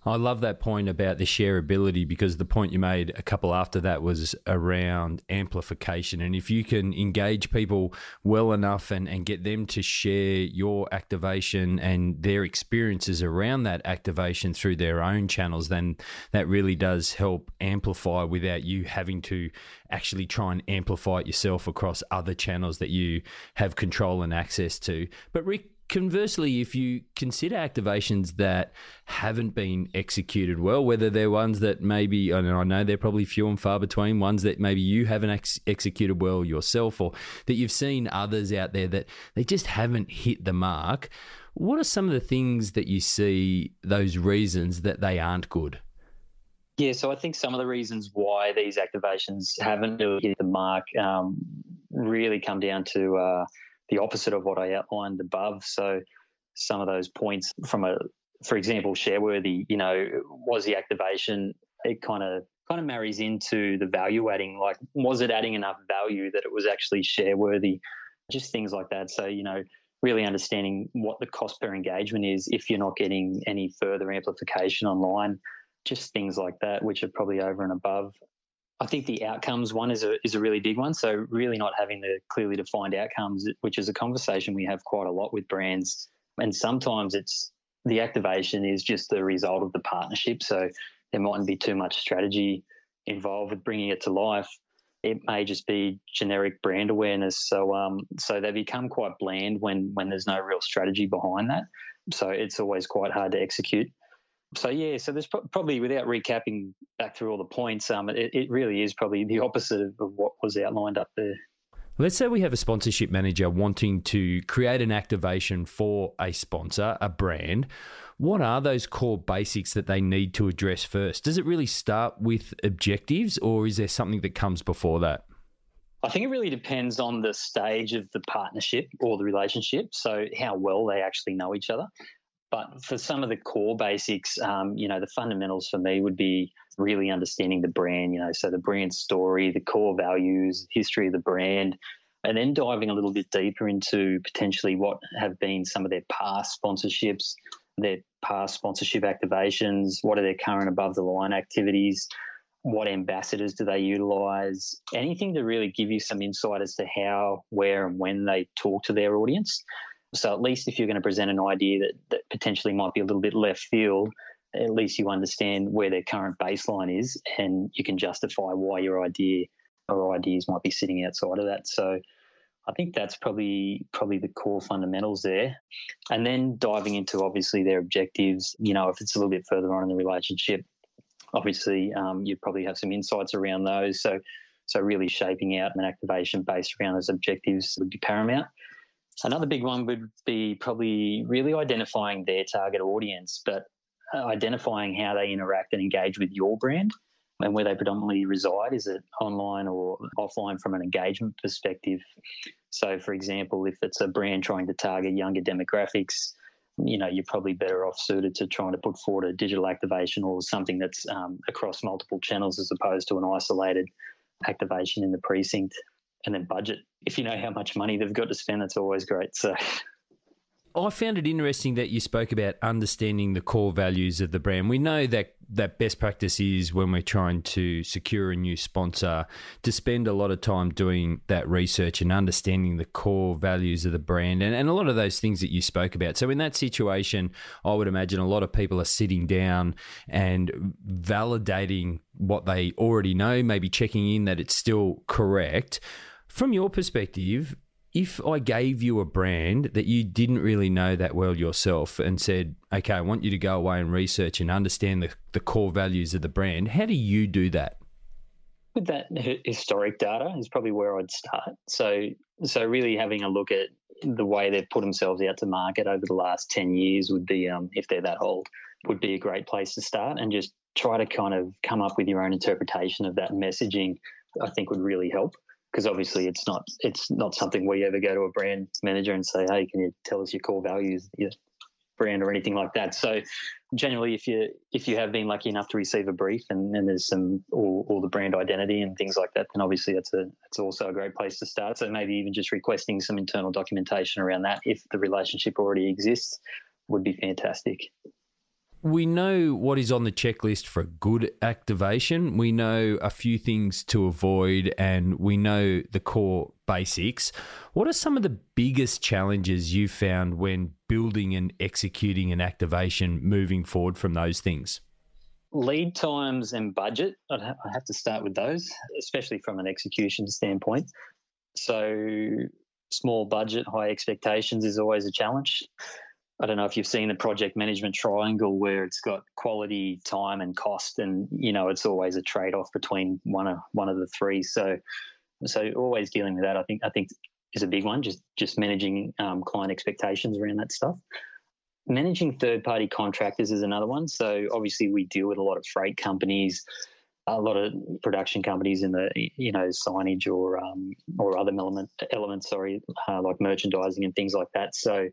I love that point about the shareability because the point you made a couple after that was around amplification. And if you can engage people well enough and, and get them to share your activation and their experiences around that activation through their own channels, then that really does help amplify without you having to actually try and amplify it yourself across other channels that you have control and access to. But Rik, conversely, if you consider activations that haven't been executed well, whether they're ones that maybe, I know, I know they're probably few and far between, ones that maybe you haven't ex- executed well yourself, or that you've seen others out there that they just haven't hit the mark, what are some of the things that you see, those reasons that they aren't good? Yeah, so I think some of the reasons why these activations haven't hit the mark um, really come down to. Uh, the opposite of what I outlined above. So some of those points from a, for example, shareworthy, you know, was the activation, it kind of kind of marries into the value adding. Like, was it adding enough value that it was actually shareworthy? Just things like that. So, you know, really understanding what the cost per engagement is if you're not getting any further amplification online. Just things like that, which are probably over and above. I think the outcomes one is a is a really big one. So really not having the clearly defined outcomes, which is a conversation we have quite a lot with brands. And sometimes it's the activation is just the result of the partnership. So there mightn't be too much strategy involved with bringing it to life. It may just be generic brand awareness. So um, so they become quite bland when when there's no real strategy behind that. So it's always quite hard to execute. So yeah, so there's pro- probably without recapping back through all the points, um, it, it really is probably the opposite of what was outlined up there. Let's say we have a sponsorship manager wanting to create an activation for a sponsor, a brand. What are those core basics that they need to address first? Does it really start with objectives or is there something that comes before that? I think it really depends on the stage of the partnership or the relationship. So, how well they actually know each other. But for some of the core basics, um, you know, the fundamentals for me would be really understanding the brand, you know, so the brand story, the core values, history of the brand, and then diving a little bit deeper into potentially what have been some of their past sponsorships, their past sponsorship activations, what are their current above the line activities, what ambassadors do they utilize, anything to really give you some insight as to how, where, and when they talk to their audience. So at least if you're going to present an idea that, that potentially might be a little bit left field, at least you understand where their current baseline is and you can justify why your idea or ideas might be sitting outside of that. So I think that's probably probably the core fundamentals there. And then diving into obviously their objectives, you know, if it's a little bit further on in the relationship, obviously um, you probably have some insights around those. So so really shaping out an activation based around those objectives would be paramount. Another big one would be probably really identifying their target audience, but uh, identifying how they interact and engage with your brand and where they predominantly reside. Is it online or offline from an engagement perspective? So, for example, if it's a brand trying to target younger demographics, you know, you're probably better off suited to trying to put forward a digital activation or something that's um, across multiple channels as opposed to an isolated activation in the precinct and then budget. If you know how much money they've got to spend, that's always great. So. [laughs] I found it interesting that you spoke about understanding the core values of the brand. We know that that best practice is when we're trying to secure a new sponsor to spend a lot of time doing that research and understanding the core values of the brand and, and a lot of those things that you spoke about. So in that situation, I would imagine a lot of people are sitting down and validating what they already know, maybe checking in that it's still correct. From your perspective, if I gave you a brand that you didn't really know that well yourself and said, okay, I want you to go away and research and understand the, the core values of the brand, how do you do that? With that historic data is probably where I'd start. So, so really having a look at the way they've put themselves out to market over the last 10 years would be, um, if they're that old, would be a great place to start and just try to kind of come up with your own interpretation of that messaging. I think would really help because obviously it's not it's not something we ever go to a brand manager and say, hey, can you tell us your core values, your brand, or anything like that. So generally, if you if you have been lucky enough to receive a brief and, and there's some all, all the brand identity and things like that, then obviously that's a it's also a great place to start. So maybe even just requesting some internal documentation around that if the relationship already exists would be fantastic we know what is on the checklist for good activation. We know a few things to avoid, and we know the core basics. What are some of the biggest challenges you found when building and executing an activation moving forward from those things? Lead times and budget. I'd have to start with those, especially from an execution standpoint. So, small budget, high expectations is always a challenge. I don't know if you've seen the project management triangle where it's got quality, time, and cost, and you know it's always a trade off between one of one of the three. So, so always dealing with that, I think I think is a big one. Just just managing um, client expectations around that stuff. Managing third party contractors is another one. So obviously we deal with a lot of freight companies, a lot of production companies in the you know signage or um, or other element elements, sorry, uh, like merchandising and things like that. So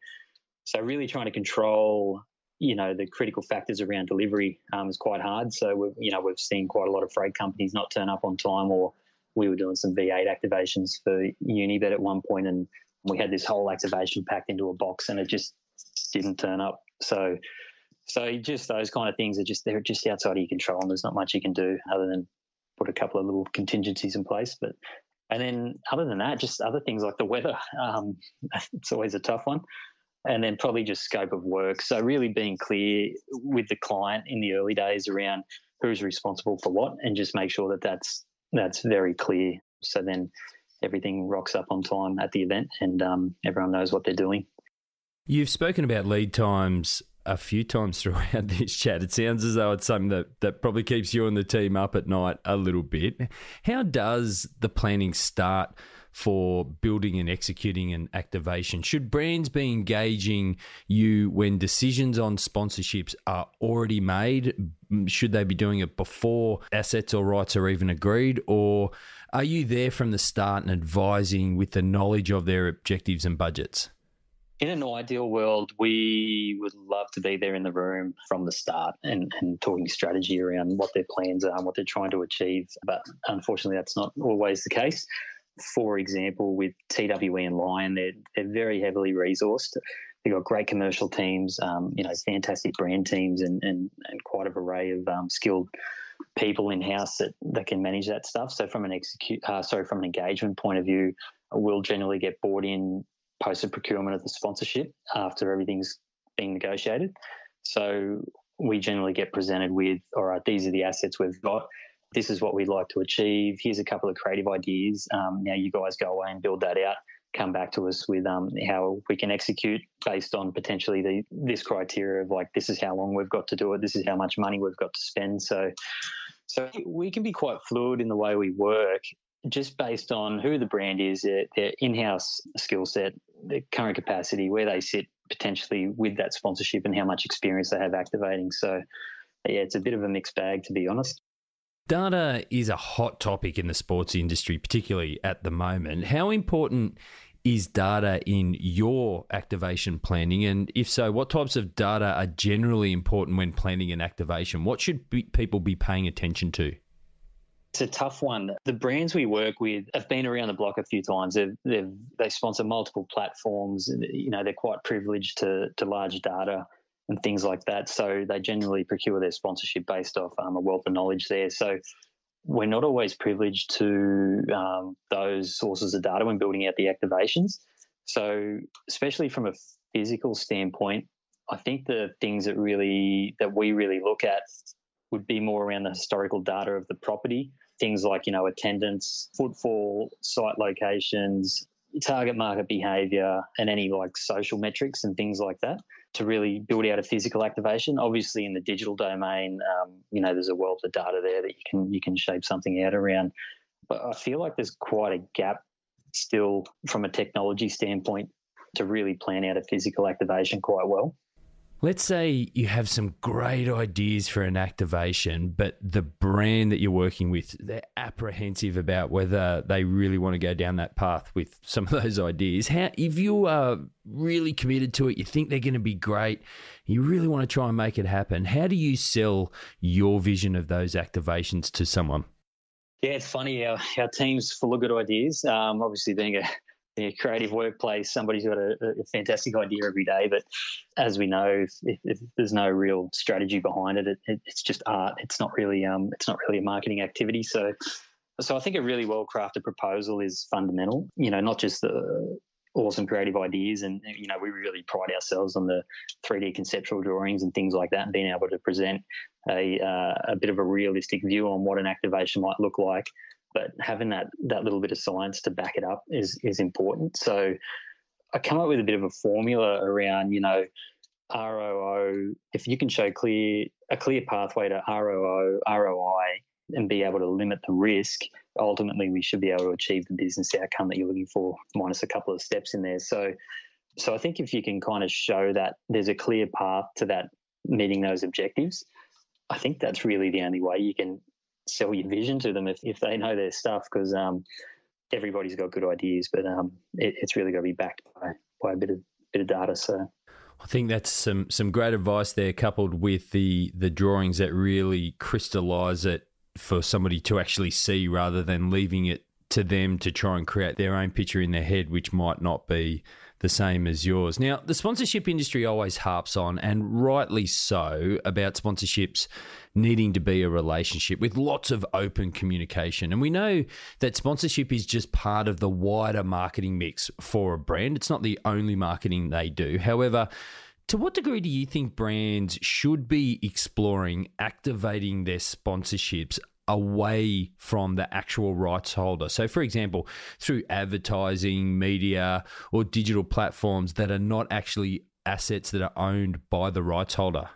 so really trying to control, you know, the critical factors around delivery um, is quite hard. So we've, you know, we've seen quite a lot of freight companies not turn up on time, or we were doing some V8 activations for Unibet at one point, and we had this whole activation packed into a box, and it just didn't turn up. So, so just those kind of things are just they're just outside of your control, and there's not much you can do other than put a couple of little contingencies in place. But and then other than that, just other things like the weather. Um, [laughs] it's always a tough one and then probably just scope of work. So really being clear with the client in the early days around who's responsible for what, and just make sure that that's that's very clear. So then everything rocks up on time at the event, and um, everyone knows what they're doing. You've spoken about lead times a few times [laughs] throughout this chat. It sounds as though it's something that, that probably keeps you and the team up at night a little bit. How does the planning start for building and executing an activation? Should brands be engaging you when decisions on sponsorships are already made? Should they be doing it before assets or rights are even agreed? Or are you there from the start and advising with the knowledge of their objectives and budgets? in an ideal world, we would love to be there in the room from the start and, and talking strategy around what their plans are and what they're trying to achieve. But unfortunately, that's not always the case for example, with TWE and Lion, they're, they're very heavily resourced. They've got great commercial teams, um, you know, fantastic brand teams, and, and, and quite an array of um, skilled people in house that, that can manage that stuff. So, from an execute, uh, sorry, from an engagement point of view, we'll generally get bought in post the procurement of the sponsorship after everything's been negotiated. So, we generally get presented with, all right, these are the assets we've got this is what we'd like to achieve. Here's a couple of creative ideas. Um, now you guys go away and build that out. Come back to us with um, how we can execute based on potentially the, this criteria of like this is how long we've got to do it. This is how much money we've got to spend. So, so we can be quite fluid in the way we work, just based on who the brand is, their, their in-house skill set, their current capacity, where they sit potentially with that sponsorship, and how much experience they have activating. So, yeah, it's a bit of a mixed bag to be honest. Data is a hot topic in the sports industry, particularly at the moment. How important is data in your activation planning? And if so, what types of data are generally important when planning an activation? What should be, people be paying attention to? It's a tough one. The brands we work with have been around the block a few times. They've, they've, they sponsor multiple platforms. You know, they're quite privileged to, to large data and things like that. So they generally procure their sponsorship based off um, a wealth of knowledge there. So we're not always privileged to um, those sources of data when building out the activations. So especially from a physical standpoint, I think the things that really that we really look at would be more around the historical data of the property, things like you know attendance, footfall, site locations, target market behavior, and any like social metrics and things like that to really build out a physical activation. Obviously, in the digital domain, um, you know, there's a wealth of data there that you can you can shape something out around. But I feel like there's quite a gap still from a technology standpoint to really plan out a physical activation quite well. Let's say you have some great ideas for an activation, but the brand that you're working with, they're apprehensive about whether they really want to go down that path with some of those ideas. How, if you are really committed to it, you think they're going to be great, you really want to try and make it happen, how do you sell your vision of those activations to someone? Yeah, it's funny. Our, our team's full of good ideas. Um, obviously, being a a creative workplace, somebody's got a, a, fantastic idea every day. But as we know, if, if, if there's no real strategy behind it, it, it, it's just art. It's not really um, it's not really a marketing activity. So, so I think a really well crafted proposal is fundamental. You know, not just the awesome creative ideas, and you know, we really pride ourselves on the 3D conceptual drawings and things like that, and being able to present a uh, a bit of a realistic view on what an activation might look like but having that that little bit of science to back it up is is important. So I come up with a bit of a formula around, you know, ROO. If you can show clear a clear pathway to ROO, ROI, and be able to limit the risk, ultimately we should be able to achieve the business outcome that you're looking for, minus a couple of steps in there. So, so I think if you can kind of show that there's a clear path to that meeting those objectives, I think that's really the only way you can sell your vision to them if, if they know their stuff because um, everybody's got good ideas, but um, it, it's really got to be backed by, by a bit of bit of data. So. I think that's some some great advice there, coupled with the the drawings that really crystallise it for somebody to actually see, rather than leaving it to them to try and create their own picture in their head, which might not be the same as yours. Now, the sponsorship industry always harps on, and rightly so, about sponsorships needing to be a relationship with lots of open communication. And we know that sponsorship is just part of the wider marketing mix for a brand, it's not the only marketing they do. However, to what degree do you think brands should be exploring activating their sponsorships away from the actual rights holder. So, for example, through advertising, media, or digital platforms that are not actually assets that are owned by the rights holder?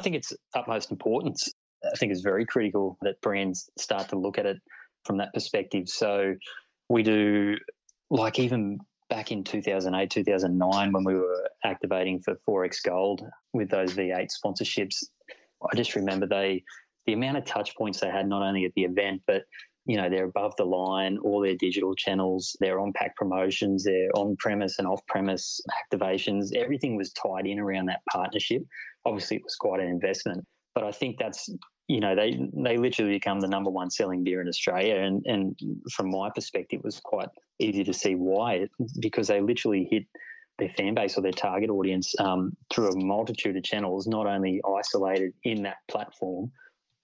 I think it's utmost importance. I think it's very critical that brands start to look at it from that perspective. So, we do, like, even back in 2008, 2009, when we were activating for XXXX Gold with those V8 sponsorships, I just remember they the amount of touch points they had not only at the event, but you know, they're above the line, all their digital channels, their on pack promotions, their on premise and off premise activations, everything was tied in around that partnership. Obviously, it was quite an investment, but I think that's, you know, they they literally become the number one selling beer in Australia. And, and from my perspective, it was quite easy to see why, because they literally hit their fan base or their target audience um, through a multitude of channels, not only isolated in that platform,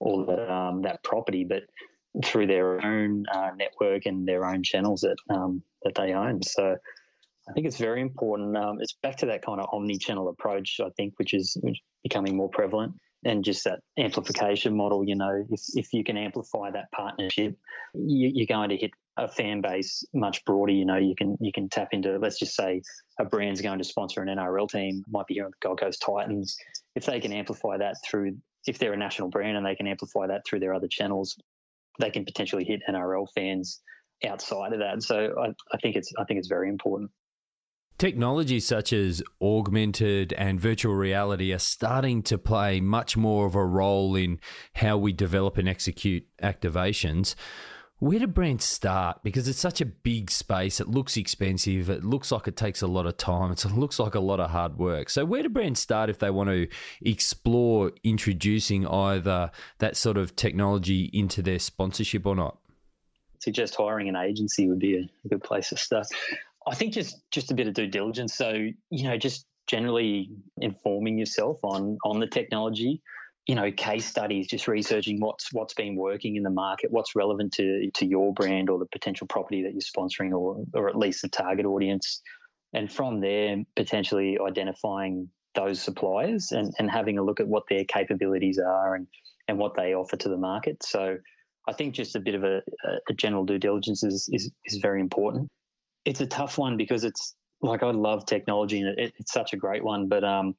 or the, um, that property, but through their own uh, network and their own channels that um, that they own. So I think it's very important. Um, it's back to that kind of omni-channel approach, I think, which is becoming more prevalent, and just that amplification model. You know, if if you can amplify that partnership, you, are going to hit a fan base much broader. You know, you can you can tap into. Let's just say a brand's going to sponsor an NRL team, might be here on the Gold Coast Titans. If they can amplify that through if they're a national brand and they can amplify that through their other channels, they can potentially hit NRL fans outside of that. So I, I think it's I think it's very important. Technologies such as augmented and virtual reality are starting to play much more of a role in how we develop and execute activations. Where do brands start? Because it's such a big space. It looks expensive. It looks like it takes a lot of time. It [laughs] looks like a lot of hard work. So, where do brands start if they want to explore introducing either that sort of technology into their sponsorship or not? Suggest hiring an agency would be a good place to start. I think just just a bit of due diligence. So, you know, just generally informing yourself on on the technology you know case studies just researching what's what's been working in the market what's relevant to to your brand or the potential property that you're sponsoring or or at least the target audience. And from there potentially identifying those suppliers and, and having a look at what their capabilities are and and what they offer to the market. So I think just a bit of a, a general due diligence is, is is very important. It's a tough one because it's like I love technology and it, it's such a great one but um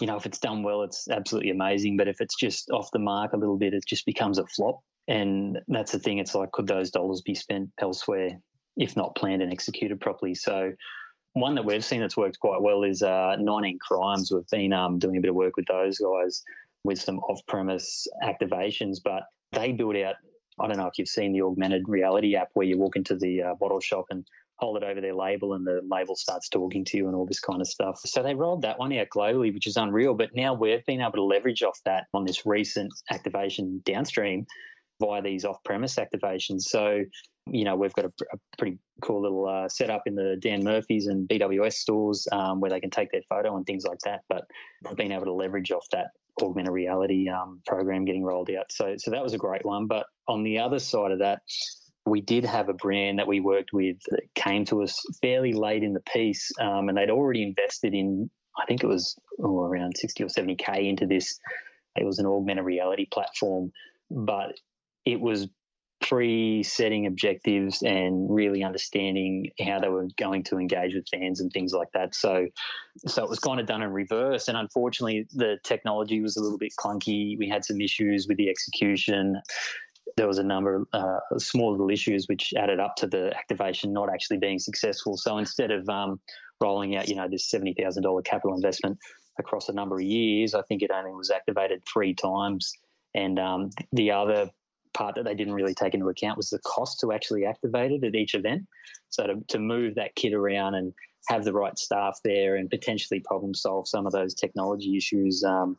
you know, if it's done well, it's absolutely amazing. But if it's just off the mark a little bit, it just becomes a flop. And that's the thing. It's like, could those dollars be spent elsewhere if not planned and executed properly? So one that we've seen that's worked quite well is uh, 19 Crimes. We've been um, doing a bit of work with those guys with some off-premise activations, but they build out. I don't know if you've seen the augmented reality app where you walk into the uh, bottle shop and hold it over their label and the label starts talking to you and all this kind of stuff. So they rolled that one out globally, which is unreal. But now we've been able to leverage off that on this recent activation downstream via these off-premise activations. So, you know, we've got a, a pretty cool little uh, setup in the Dan Murphy's and BWS stores um, where they can take their photo and things like that. But been able to leverage off that augmented reality um, program getting rolled out. So, so that was a great one. But on the other side of that, we did have a brand that we worked with that came to us fairly late in the piece, um, and they'd already invested in, I think it was oh, around 60 or 70K into this. It was an augmented reality platform, but it was pre setting objectives and really understanding how they were going to engage with fans and things like that. So, so it was kind of done in reverse. And unfortunately, the technology was a little bit clunky. We had some issues with the execution there was a number of uh, small little issues which added up to the activation not actually being successful. So instead of um, rolling out, you know, this seventy thousand dollar capital investment across a number of years, I think it only was activated three times. And um, the other part that they didn't really take into account was the cost to actually activate it at each event. So to, to move that kit around and have the right staff there and potentially problem solve some of those technology issues. Um,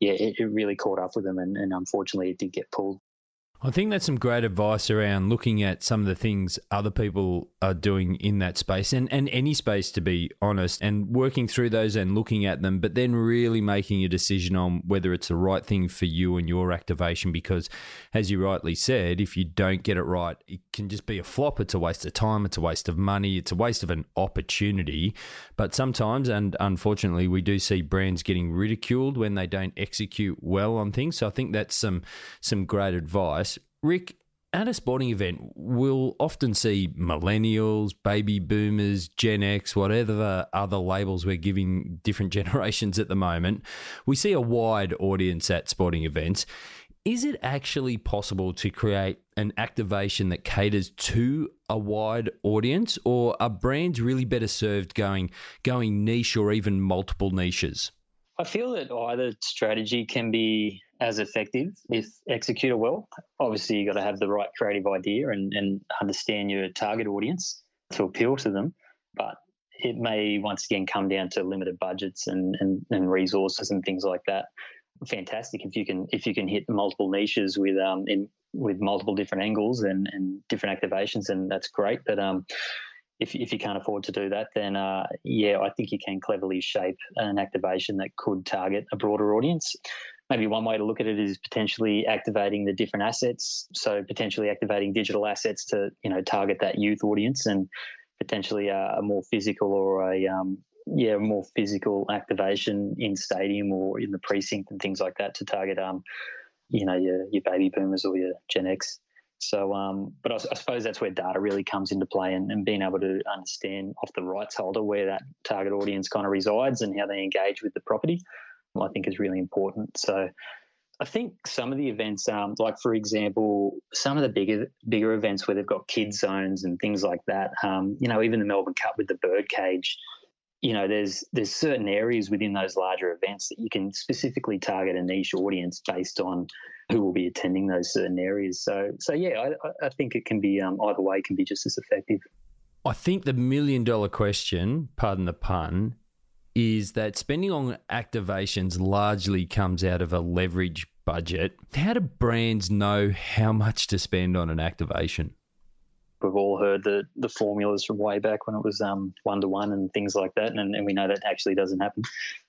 yeah, it, it, really caught up with them, and, and unfortunately, it did get pulled. I think that's some great advice around looking at some of the things other people are doing in that space and, and any space, to be honest, and working through those and looking at them, but then really making a decision on whether it's the right thing for you and your activation. Because, as you rightly said, if you don't get it right, it can just be a flop. It's a waste of time, it's a waste of money, it's a waste of an opportunity. But sometimes, and unfortunately, we do see brands getting ridiculed when they don't execute well on things. So I think that's some some great advice. Rik, at a sporting event, we'll often see millennials, baby boomers, Gen X, whatever other labels we're giving different [laughs] generations at the moment. We see a wide audience at sporting events. Is it actually possible to create an activation that caters to a wide audience, or are brands really better served going going niche or even multiple niches? I feel that either strategy can be as effective if executed well. Obviously, you've got to have the right creative idea and, and understand your target audience to appeal to them. But it may once again come down to limited budgets and, and, and resources and things like that. Fantastic if you can if you can hit multiple niches with um in with multiple different angles and, and different activations, and that's great. But um, if, if you can't afford to do that, then uh, yeah, I think you can cleverly shape an activation that could target a broader audience maybe one way to look at it is potentially activating the different assets. So potentially activating digital assets to you know target that youth audience and potentially a, a more physical or a um, yeah more physical activation in stadium or in the precinct and things like that to target um you know your your baby boomers or your Gen X. So, um, but I, I, suppose that's where data really comes into play and, and, being able to understand off the rights holder where that target audience kind of resides and how they engage with the property. I think is really important. So I think some of the events, um, like for example, some of the bigger bigger events where they've got kids zones and things like that. Um, you know, even the Melbourne Cup with the birdcage. You know, there's there's certain areas within those larger events that you can specifically target a niche audience based on who will be attending those certain areas. So so yeah, I, I think it can be um, either way can be just as effective. I think the million dollar question, pardon the pun, is that spending on activations largely comes out of a leverage budget. How do brands know how much to spend on an activation? We've all heard the the formulas from way back when it was one to one and things like that, and, and we know that actually doesn't happen.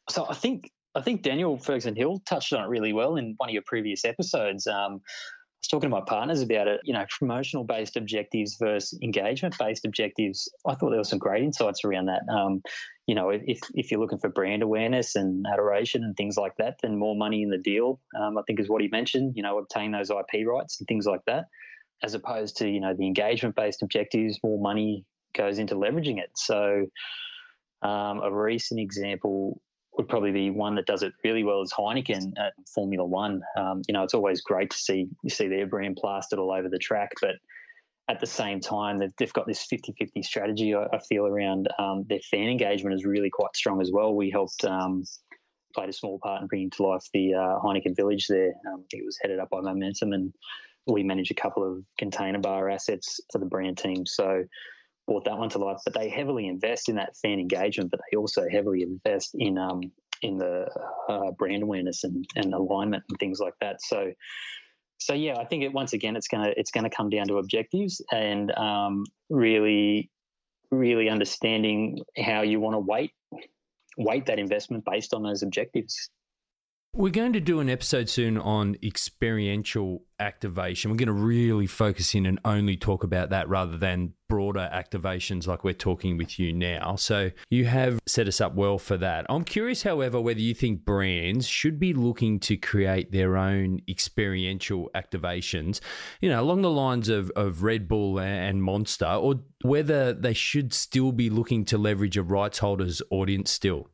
So I think I think Daniel Ferguson Hill touched on it really well in one of your previous episodes. Um, was talking to my partners about it, you know, promotional based objectives versus engagement based objectives. I thought there were some great insights around that. Um, you know, if, if you're looking for brand awareness and adoration and things like that, then more money in the deal, um, I think is what he mentioned, you know, obtain those IP rights and things like that, as opposed to, you know, the engagement based objectives, more money goes into leveraging it. So, um, a recent example would probably be one that does it really well is Heineken at Formula One. Um, you know, it's always great to see you see their brand plastered all over the track, but at the same time, they've, they've got this 50 50 strategy, I, I, feel, around um, their fan engagement is really quite strong as well. We helped. Um, played a small part in bringing to life the uh, Heineken Village there. Um, it was headed up by Momentum, and we manage a couple of container bar assets for the brand team. So brought that one to life. But they heavily invest in that fan engagement, but they also heavily invest in um, in the uh, brand awareness and, and alignment and things like that. So so yeah, I think it, once again it's gonna it's gonna come down to objectives and um, really really understanding how you want to weight weight that investment based on those objectives. We're going to do an episode soon on experiential activation. We're going to really focus in and only talk about that rather than broader activations like we're talking with you now. So you have set us up well for that. I'm curious, however, whether you think brands should be looking to create their own experiential activations, you know, along the lines of, of Red Bull and Monster, or whether they should still be looking to leverage a rights holder's audience still.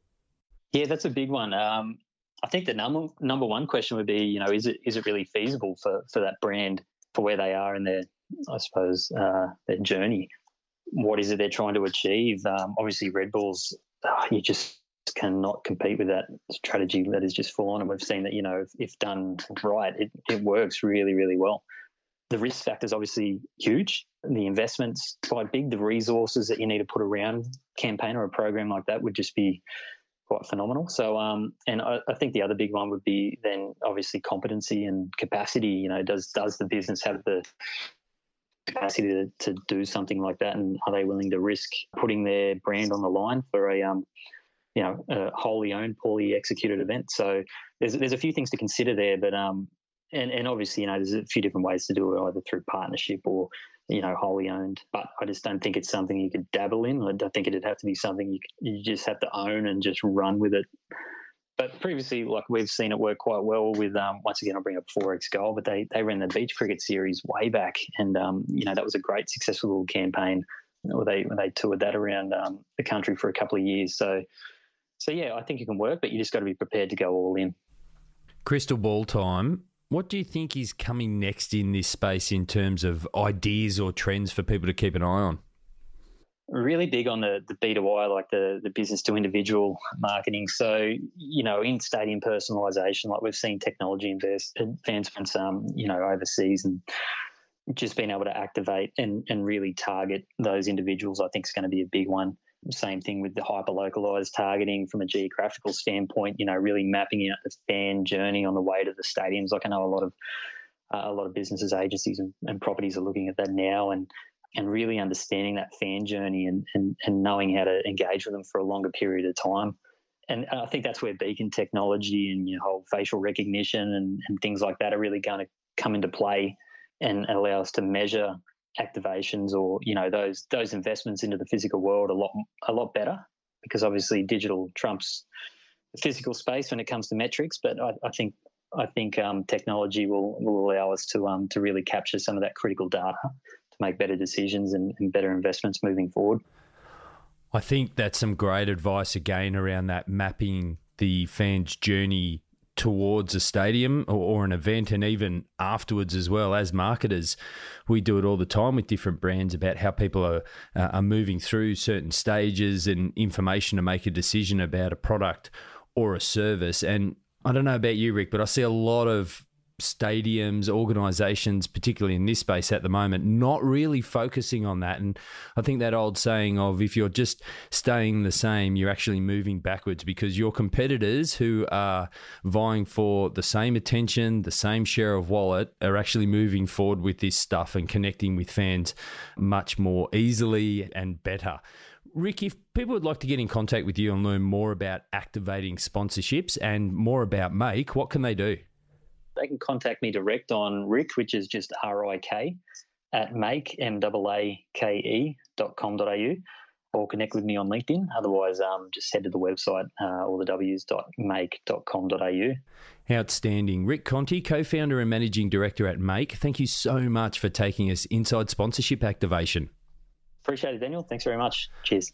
Yeah, that's a big one. Um, I think the number number one question would be, you know, is it is it really feasible for for that brand for where they are in their, I suppose, uh, their journey? What is it they're trying to achieve? Um, obviously, Red Bulls, uh, you just cannot compete with that strategy that is just full on, and we've seen that, you know, if, if done right, it, it works really, really well. The risk factor is obviously huge. The investment's quite big. The resources that you need to put around campaign or a program like that would just be quite phenomenal. So, um, and I, I, think the other big one would be then obviously competency and capacity. You know, does does the business have the capacity to, to do something like that, and are they willing to risk putting their brand on the line for a um, you know, a wholly owned, poorly executed event? So there's there's a few things to consider there, but um, and and obviously you know there's a few different ways to do it, either through partnership or you know, wholly owned. But I just don't think it's something you could dabble in. I think it'd have to be something you, you just have to own and just run with it. But previously, like we've seen it work quite well with, um, once again, I'll bring up XXXX Gold, but they, they ran the beach cricket series way back. And, um, you know, that was a great successful campaign Or they, they toured that around um, the country for a couple of years. So, so yeah, I think it can work, but you just got to be prepared to go all in. Crystal ball time. What do you think is coming next in this space in terms of ideas or trends for people to keep an eye on? Really big on the, the B2I, like the, the business to individual marketing. So, you know, in stadium personalization, like we've seen technology invest, advancements, um, you know, overseas and just being able to activate and, and really target those individuals, I think is going to be a big one. Same thing with the hyper localized targeting from a geographical standpoint, you know, really mapping out the fan journey on the way to the stadiums. Like I know a lot of uh, a lot of businesses, agencies, and, and, properties are looking at that now and and really understanding that fan journey and, and, and knowing how to engage with them for a longer period of time. And I think that's where beacon technology and your whole facial recognition and, and things like that are really going to come into play and allow us to measure activations or you know those those investments into the physical world a lot a lot better because obviously digital trumps the physical space when it comes to metrics. But I, I think I think um, technology will will allow us to um, to really capture some of that critical data to make better decisions and, and better investments moving forward. I think that's some great advice again around that mapping the fans' journey towards a stadium or, or, an event and even afterwards as well as marketers. We do it all the time with different brands about how people are uh, are moving through certain stages and information to make a decision about a product or a service. And I don't know about you Rik but I see a lot of stadiums, organisations, particularly in this space at the moment, not really focusing on that. And I think that old saying of if you're just staying the same, you're actually moving backwards because your competitors who are vying for the same attention, the same share of wallet, are actually moving forward with this stuff and connecting with fans much more easily and better. Rik, if people would like to get in contact with you and learn more about activating sponsorships and more about Maake, what can they do? They can contact me direct on Rik, which is just R I K, at maake, M A A K E dot com dot au, or connect with me on LinkedIn. Otherwise, um, just head to the website, uh, all the W's dot maake dot com dot au. Outstanding. Rik Conti, co founder and managing director at Maake, thank you so much for taking us inside sponsorship activation. Appreciate it, Daniel. Thanks very much. Cheers.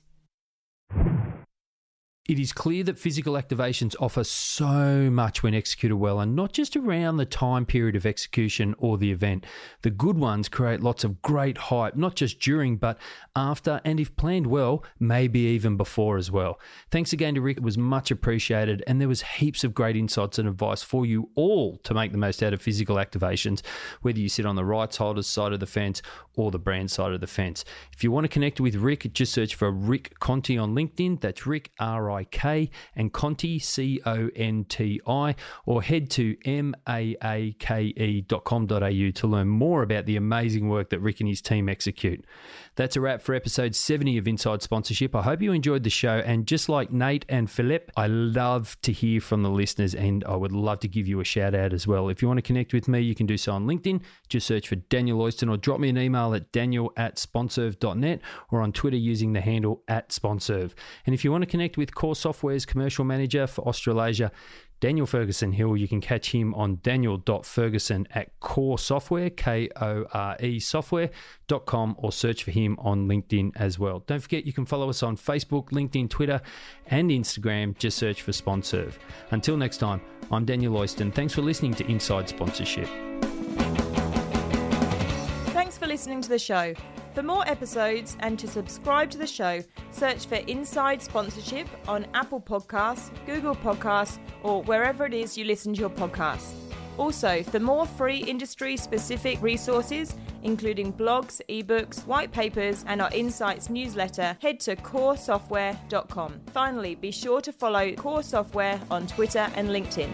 It is clear that physical activations offer so much when executed well, and not just around the time period of execution or the event. The good ones create lots of great hype, not just during, but after, and if planned well, maybe even before as well. Thanks again to Rik, it was much appreciated, and there was heaps of great insights and advice for you all to make the most out of physical activations, whether you sit on the rights holders side of the fence or the brand side of the fence. If you want to connect with Rik, just search for Rik Conti on LinkedIn. That's Rik R I K and Conti, C O N T I, or head to maake.com.au to learn more about the amazing work that Rik and his team execute. That's a wrap for episode 70 of Inside Sponsorship. I hope you enjoyed the show. And just like Nate and Philip, I love to hear from the listeners and I would love to give you a shout out as well. If you want to connect with me, you can do so on LinkedIn. Just search for Daniel Oyston or drop me an email at daniel at sponserve.net or on Twitter using the handle at sponserve. And if you want to connect with Kore Software's commercial manager for Australasia, Daniel Ferguson Hill. You can catch him on daniel.ferguson at Kore software, K O R E software.com, or search for him on LinkedIn as well. Don't forget you can follow us on Facebook, LinkedIn, Twitter, and Instagram. Just search for Sponserve. Until next time, I'm Daniel Oyston. Thanks for listening to Inside Sponsorship. Thanks for listening to the show. For more episodes and to subscribe to the show, search for Inside Sponsorship on Apple Podcasts, Google Podcasts, or wherever it is you listen to your podcasts. Also, for more free industry specific resources, including blogs, ebooks, white papers, and our Insights newsletter, head to koresoftware.com. Finally, be sure to follow Kore Software on Twitter and LinkedIn.